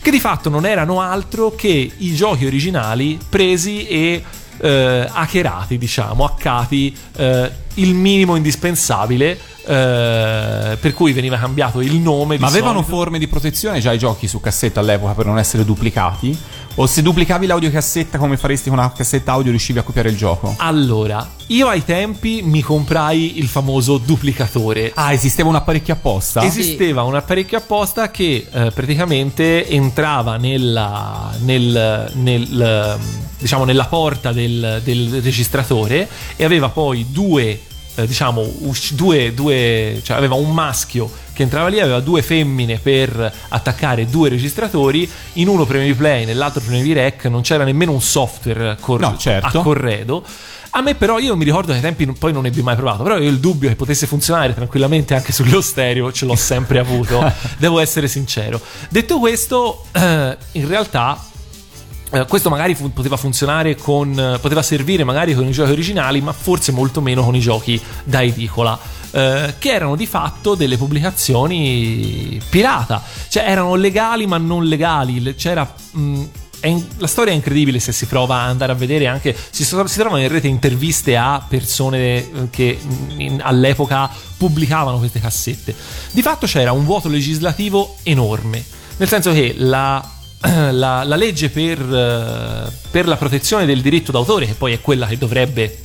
che di fatto non erano altro che i giochi originali presi e eh, hackerati, diciamo, hackati eh, il minimo indispensabile eh, per cui veniva cambiato il nome di Ma avevano solito. forme di protezione già i giochi su cassetta all'epoca per non essere duplicati? O se duplicavi l'audiocassetta come faresti con una cassetta audio riuscivi a copiare il gioco? Allora, io ai tempi mi comprai il famoso duplicatore. Ah, esisteva un apparecchio apposta? Esisteva un apparecchio apposta che eh, praticamente entrava nella, nel, nel, diciamo, nella porta del, del registratore e aveva poi due, eh, diciamo, usci- due, due, cioè aveva un maschio che entrava lì, aveva due femmine per attaccare due registratori, in uno premevi play, nell'altro premevi rec, non c'era nemmeno un software cor- No, certo. a corredo. A me però io mi ricordo che ai tempi poi non ebbi mai provato, però io il dubbio che potesse funzionare tranquillamente anche sullo stereo ce l'ho sempre avuto, devo essere sincero. Detto questo, eh, in realtà eh, questo magari fu- poteva funzionare con poteva servire magari con i giochi originali, ma forse molto meno con i giochi da edicola. Eh, che erano di fatto delle pubblicazioni pirata, cioè erano legali ma non legali. Le- C'era mh, in- la storia è incredibile se si prova ad andare a vedere anche si, si trovano in rete interviste a persone eh, che mh, in- all'epoca pubblicavano queste cassette. Di fatto c'era un vuoto legislativo enorme, nel senso che la la, la legge per, eh, per la protezione del diritto d'autore, che poi è quella che dovrebbe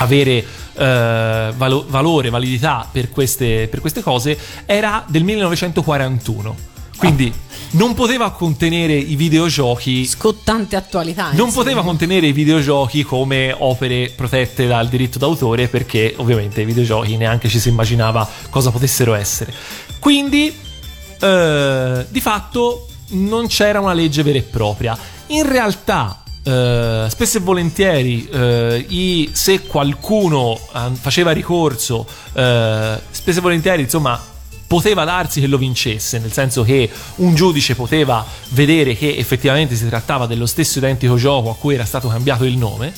avere eh, valo- valore, validità per queste, per queste cose, era del 1941. Quindi non poteva contenere i videogiochi. Scottante attualità. Non insomma. poteva contenere i videogiochi come opere protette dal diritto d'autore perché ovviamente i videogiochi neanche ci si immaginava cosa potessero essere. Quindi eh, di fatto non c'era una legge vera e propria. In realtà eh, spesso e volentieri eh, i- se qualcuno faceva ricorso, eh, spesso e volentieri insomma poteva darsi che lo vincesse, nel senso che un giudice poteva vedere che effettivamente si trattava dello stesso identico gioco a cui era stato cambiato il nome,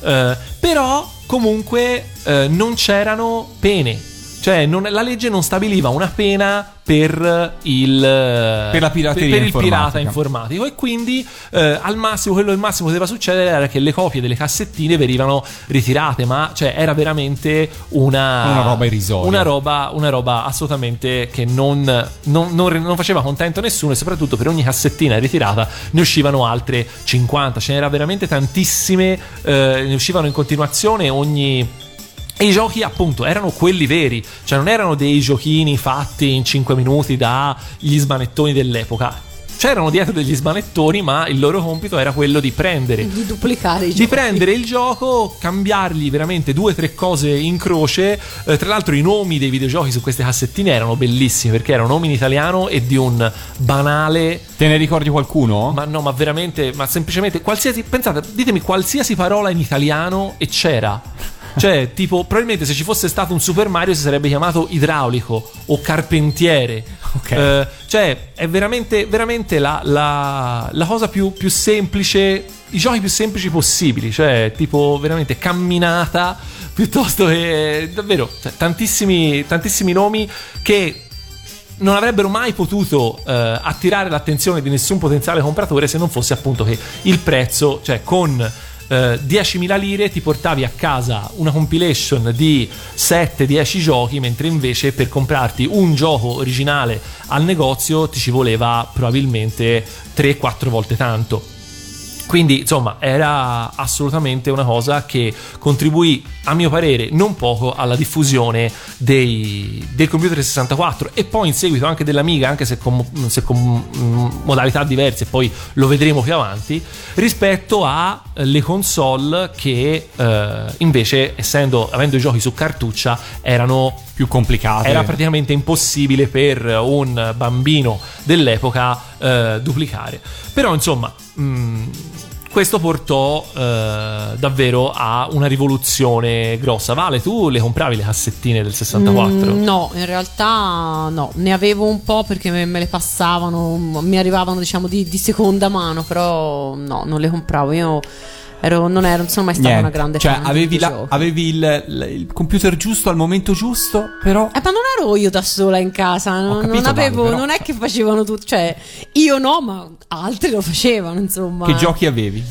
eh, però comunque eh, non c'erano pene. Cioè, non- la legge non stabiliva una pena per il, per la pirateria per il informatica. pirata informatico e quindi eh, al massimo quello che al massimo poteva succedere era che le copie delle cassettine venivano ritirate ma cioè era veramente una Una roba irrisoria. una roba, una roba assolutamente che non, non- non- non faceva contento nessuno e soprattutto per ogni cassettina ritirata ne uscivano altre 50 ce n'era veramente tantissime eh, ne uscivano in continuazione ogni e i giochi appunto erano quelli veri, cioè non erano dei giochini fatti in 5 minuti dagli smanettoni dell'epoca. C'erano dietro degli smanettoni, ma il loro compito era quello di prendere Di duplicare i di giochi. prendere il gioco, cambiargli veramente due o tre cose in croce. Eh, tra l'altro, i nomi dei videogiochi su queste cassettine erano bellissimi perché erano nomi in italiano e di un banale. Te ne ricordi qualcuno? Ma no, ma veramente, ma semplicemente qualsiasi. Pensate, ditemi qualsiasi parola in italiano e c'era. Cioè, tipo, probabilmente se ci fosse stato un Super Mario si sarebbe chiamato idraulico o carpentiere. Eh, cioè, è veramente, veramente la, la- la cosa più, più semplice, i giochi più semplici possibili. Cioè, tipo, veramente camminata piuttosto che davvero cioè, tantissimi, tantissimi nomi che non avrebbero mai potuto eh, attirare l'attenzione di nessun potenziale compratore se non fosse appunto che il prezzo, cioè con eh, 10.000 lire ti portavi a casa una compilation di 7-10 giochi, mentre invece per comprarti un gioco originale al negozio ti ci voleva probabilmente 3-4 volte tanto. Quindi, insomma, era assolutamente una cosa che contribuì, a mio parere, non poco alla diffusione dei, del computer 64 e poi in seguito anche dell'Amiga, anche se con, se con, mm, modalità diverse, poi lo vedremo più avanti, rispetto alle console che eh, invece, essendo, avendo i giochi su cartuccia, erano più complicate. Era praticamente impossibile per un bambino dell'epoca eh, duplicare. Però, insomma, mh, questo portò eh, davvero a una rivoluzione grossa. Vale, tu le compravi le cassettine del 64? Mm, no, in realtà no, ne avevo un po' perché me, me le passavano, mi arrivavano diciamo di, di seconda mano, però no, non le compravo. Io ero, non, ero, non sono mai stata Niente. una grande Cioè, fan di avevi, la- avevi il, il- il computer giusto al momento giusto, però. Eh, ma non ero io da sola in casa, non, capito, non avevo, Vale, non è che facevano tutto, cioè io no, ma altri lo facevano, insomma. Che giochi avevi?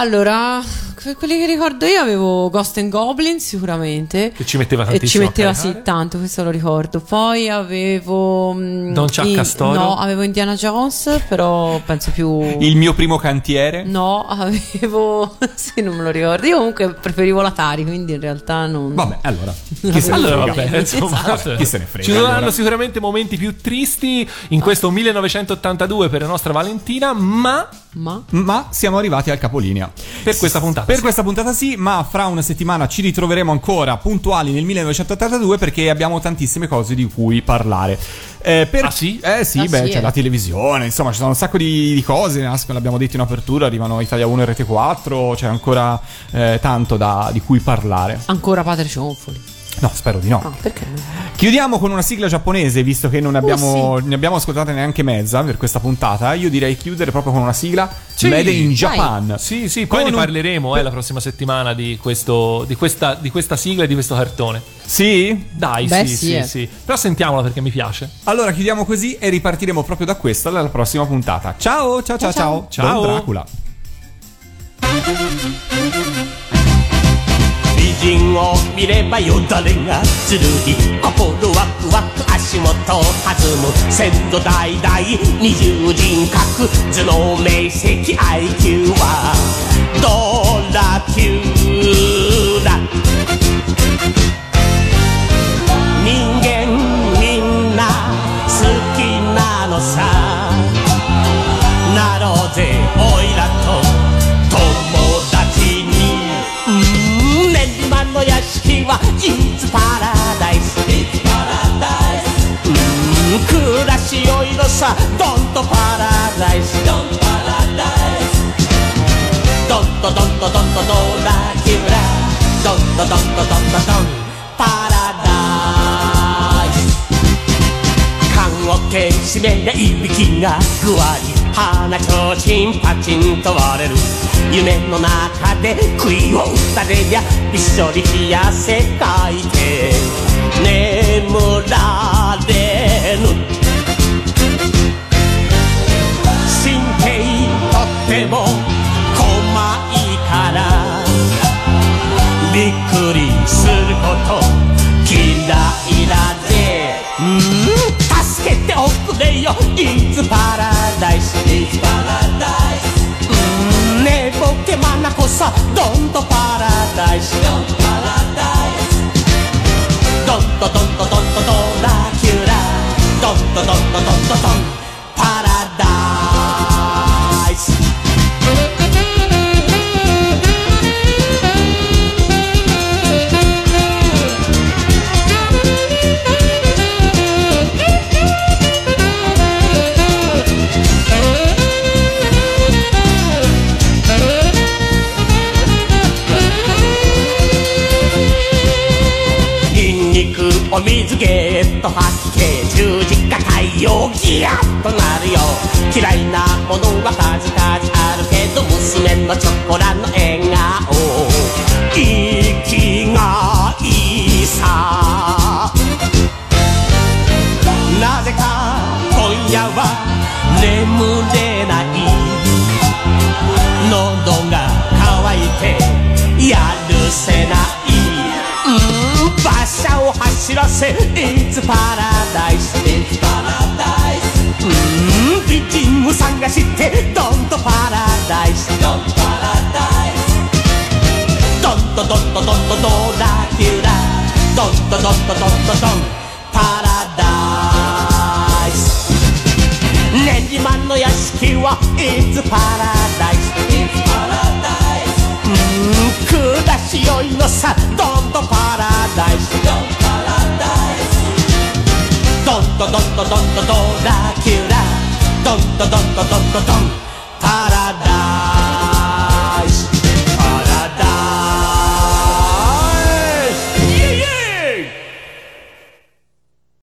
Allora, que- quelli che ricordo io avevo Ghost and Goblin sicuramente. Che ci metteva E ci tantissimo metteva sì tanto, questo lo ricordo. Poi avevo mm, Don Chuck i- Castoro? No, avevo Indiana Jones, però penso più Il mio primo cantiere? No, avevo sì, non me lo ricordo. Io comunque preferivo l'Atari, quindi in realtà non Vabbè, allora. Chi se ne Allora, frega? vabbè, insomma, Vabbè, chi se ne frega? Ci saranno allora? sicuramente momenti più tristi in questo 1982 per la nostra Valentina, ma Ma Ma siamo arrivati al capolinea. per questa puntata. Per sì. questa puntata sì, ma fra una settimana ci ritroveremo ancora puntuali nel 1982 perché abbiamo tantissime cose di cui parlare. Eh, per- Ah, sì? Eh sì, Ah, beh, sì, c'è eh. la televisione, insomma, ci sono un sacco di, di cose, l'abbiamo detto in apertura, arrivano Italia 1 e Rete 4, c'è ancora eh, tanto da- di cui parlare. ancora Padre Cionfoli. No, spero di no. Ah, perché? Chiudiamo con una sigla giapponese, visto che non ne Oh, abbiamo, ne abbiamo ascoltate neanche mezza per questa puntata. Io direi chiudere proprio con una sigla Sì, Made in dai. Japan. Sì, sì, poi Con ne un- parleremo eh, la prossima settimana di, questo, di, questa, di questa sigla e di questo cartone. Sì? Dai, Beh, sì, sì, sì, eh. sì. Però sentiamola perché mi piace. Allora chiudiamo così e ripartiremo proprio da questo alla prossima puntata. Ciao, ciao, ciao, ciao. Ciao. Don Dracula. 人を見ればよだれがつるり心ワクワク足元弾む先祖代々二重人格頭脳明晰 IQ はドラキューしめりゃいびきがぐわり鼻ちょうちんパチンと割れる夢の中で杭を打たれりゃびっしょり冷やせかいて眠られぬ。神経とっても細いから。びっくりすること嫌いだぜうんれよ「いつパラダイス」「いつパラダイス」「ねえボケまなこさドンとパラダイス」「ドンとパラダイス」「ドンとドンとドンとドラキュラ」「ドンとドンとドンとンパラダイス」お水ゲット吐き気十字架太陽ギヤッとなるよ嫌いなものは数々あるけど娘のチョコラの笑顔生きがいいさ。なぜか今夜は眠れない喉が渇いてやるせない馬車を走らせ It's paradise It's paradise うん美人を探して Don't paradise Don't paradise ドントドントドントドラキュラドントドントドントドンパラダイス練馬の屋敷は It's paradise It's paradise だしいのさどんどんパラダイス。どんパラダイスどんどんどんどんどんどんどんどんどんどんどんどん。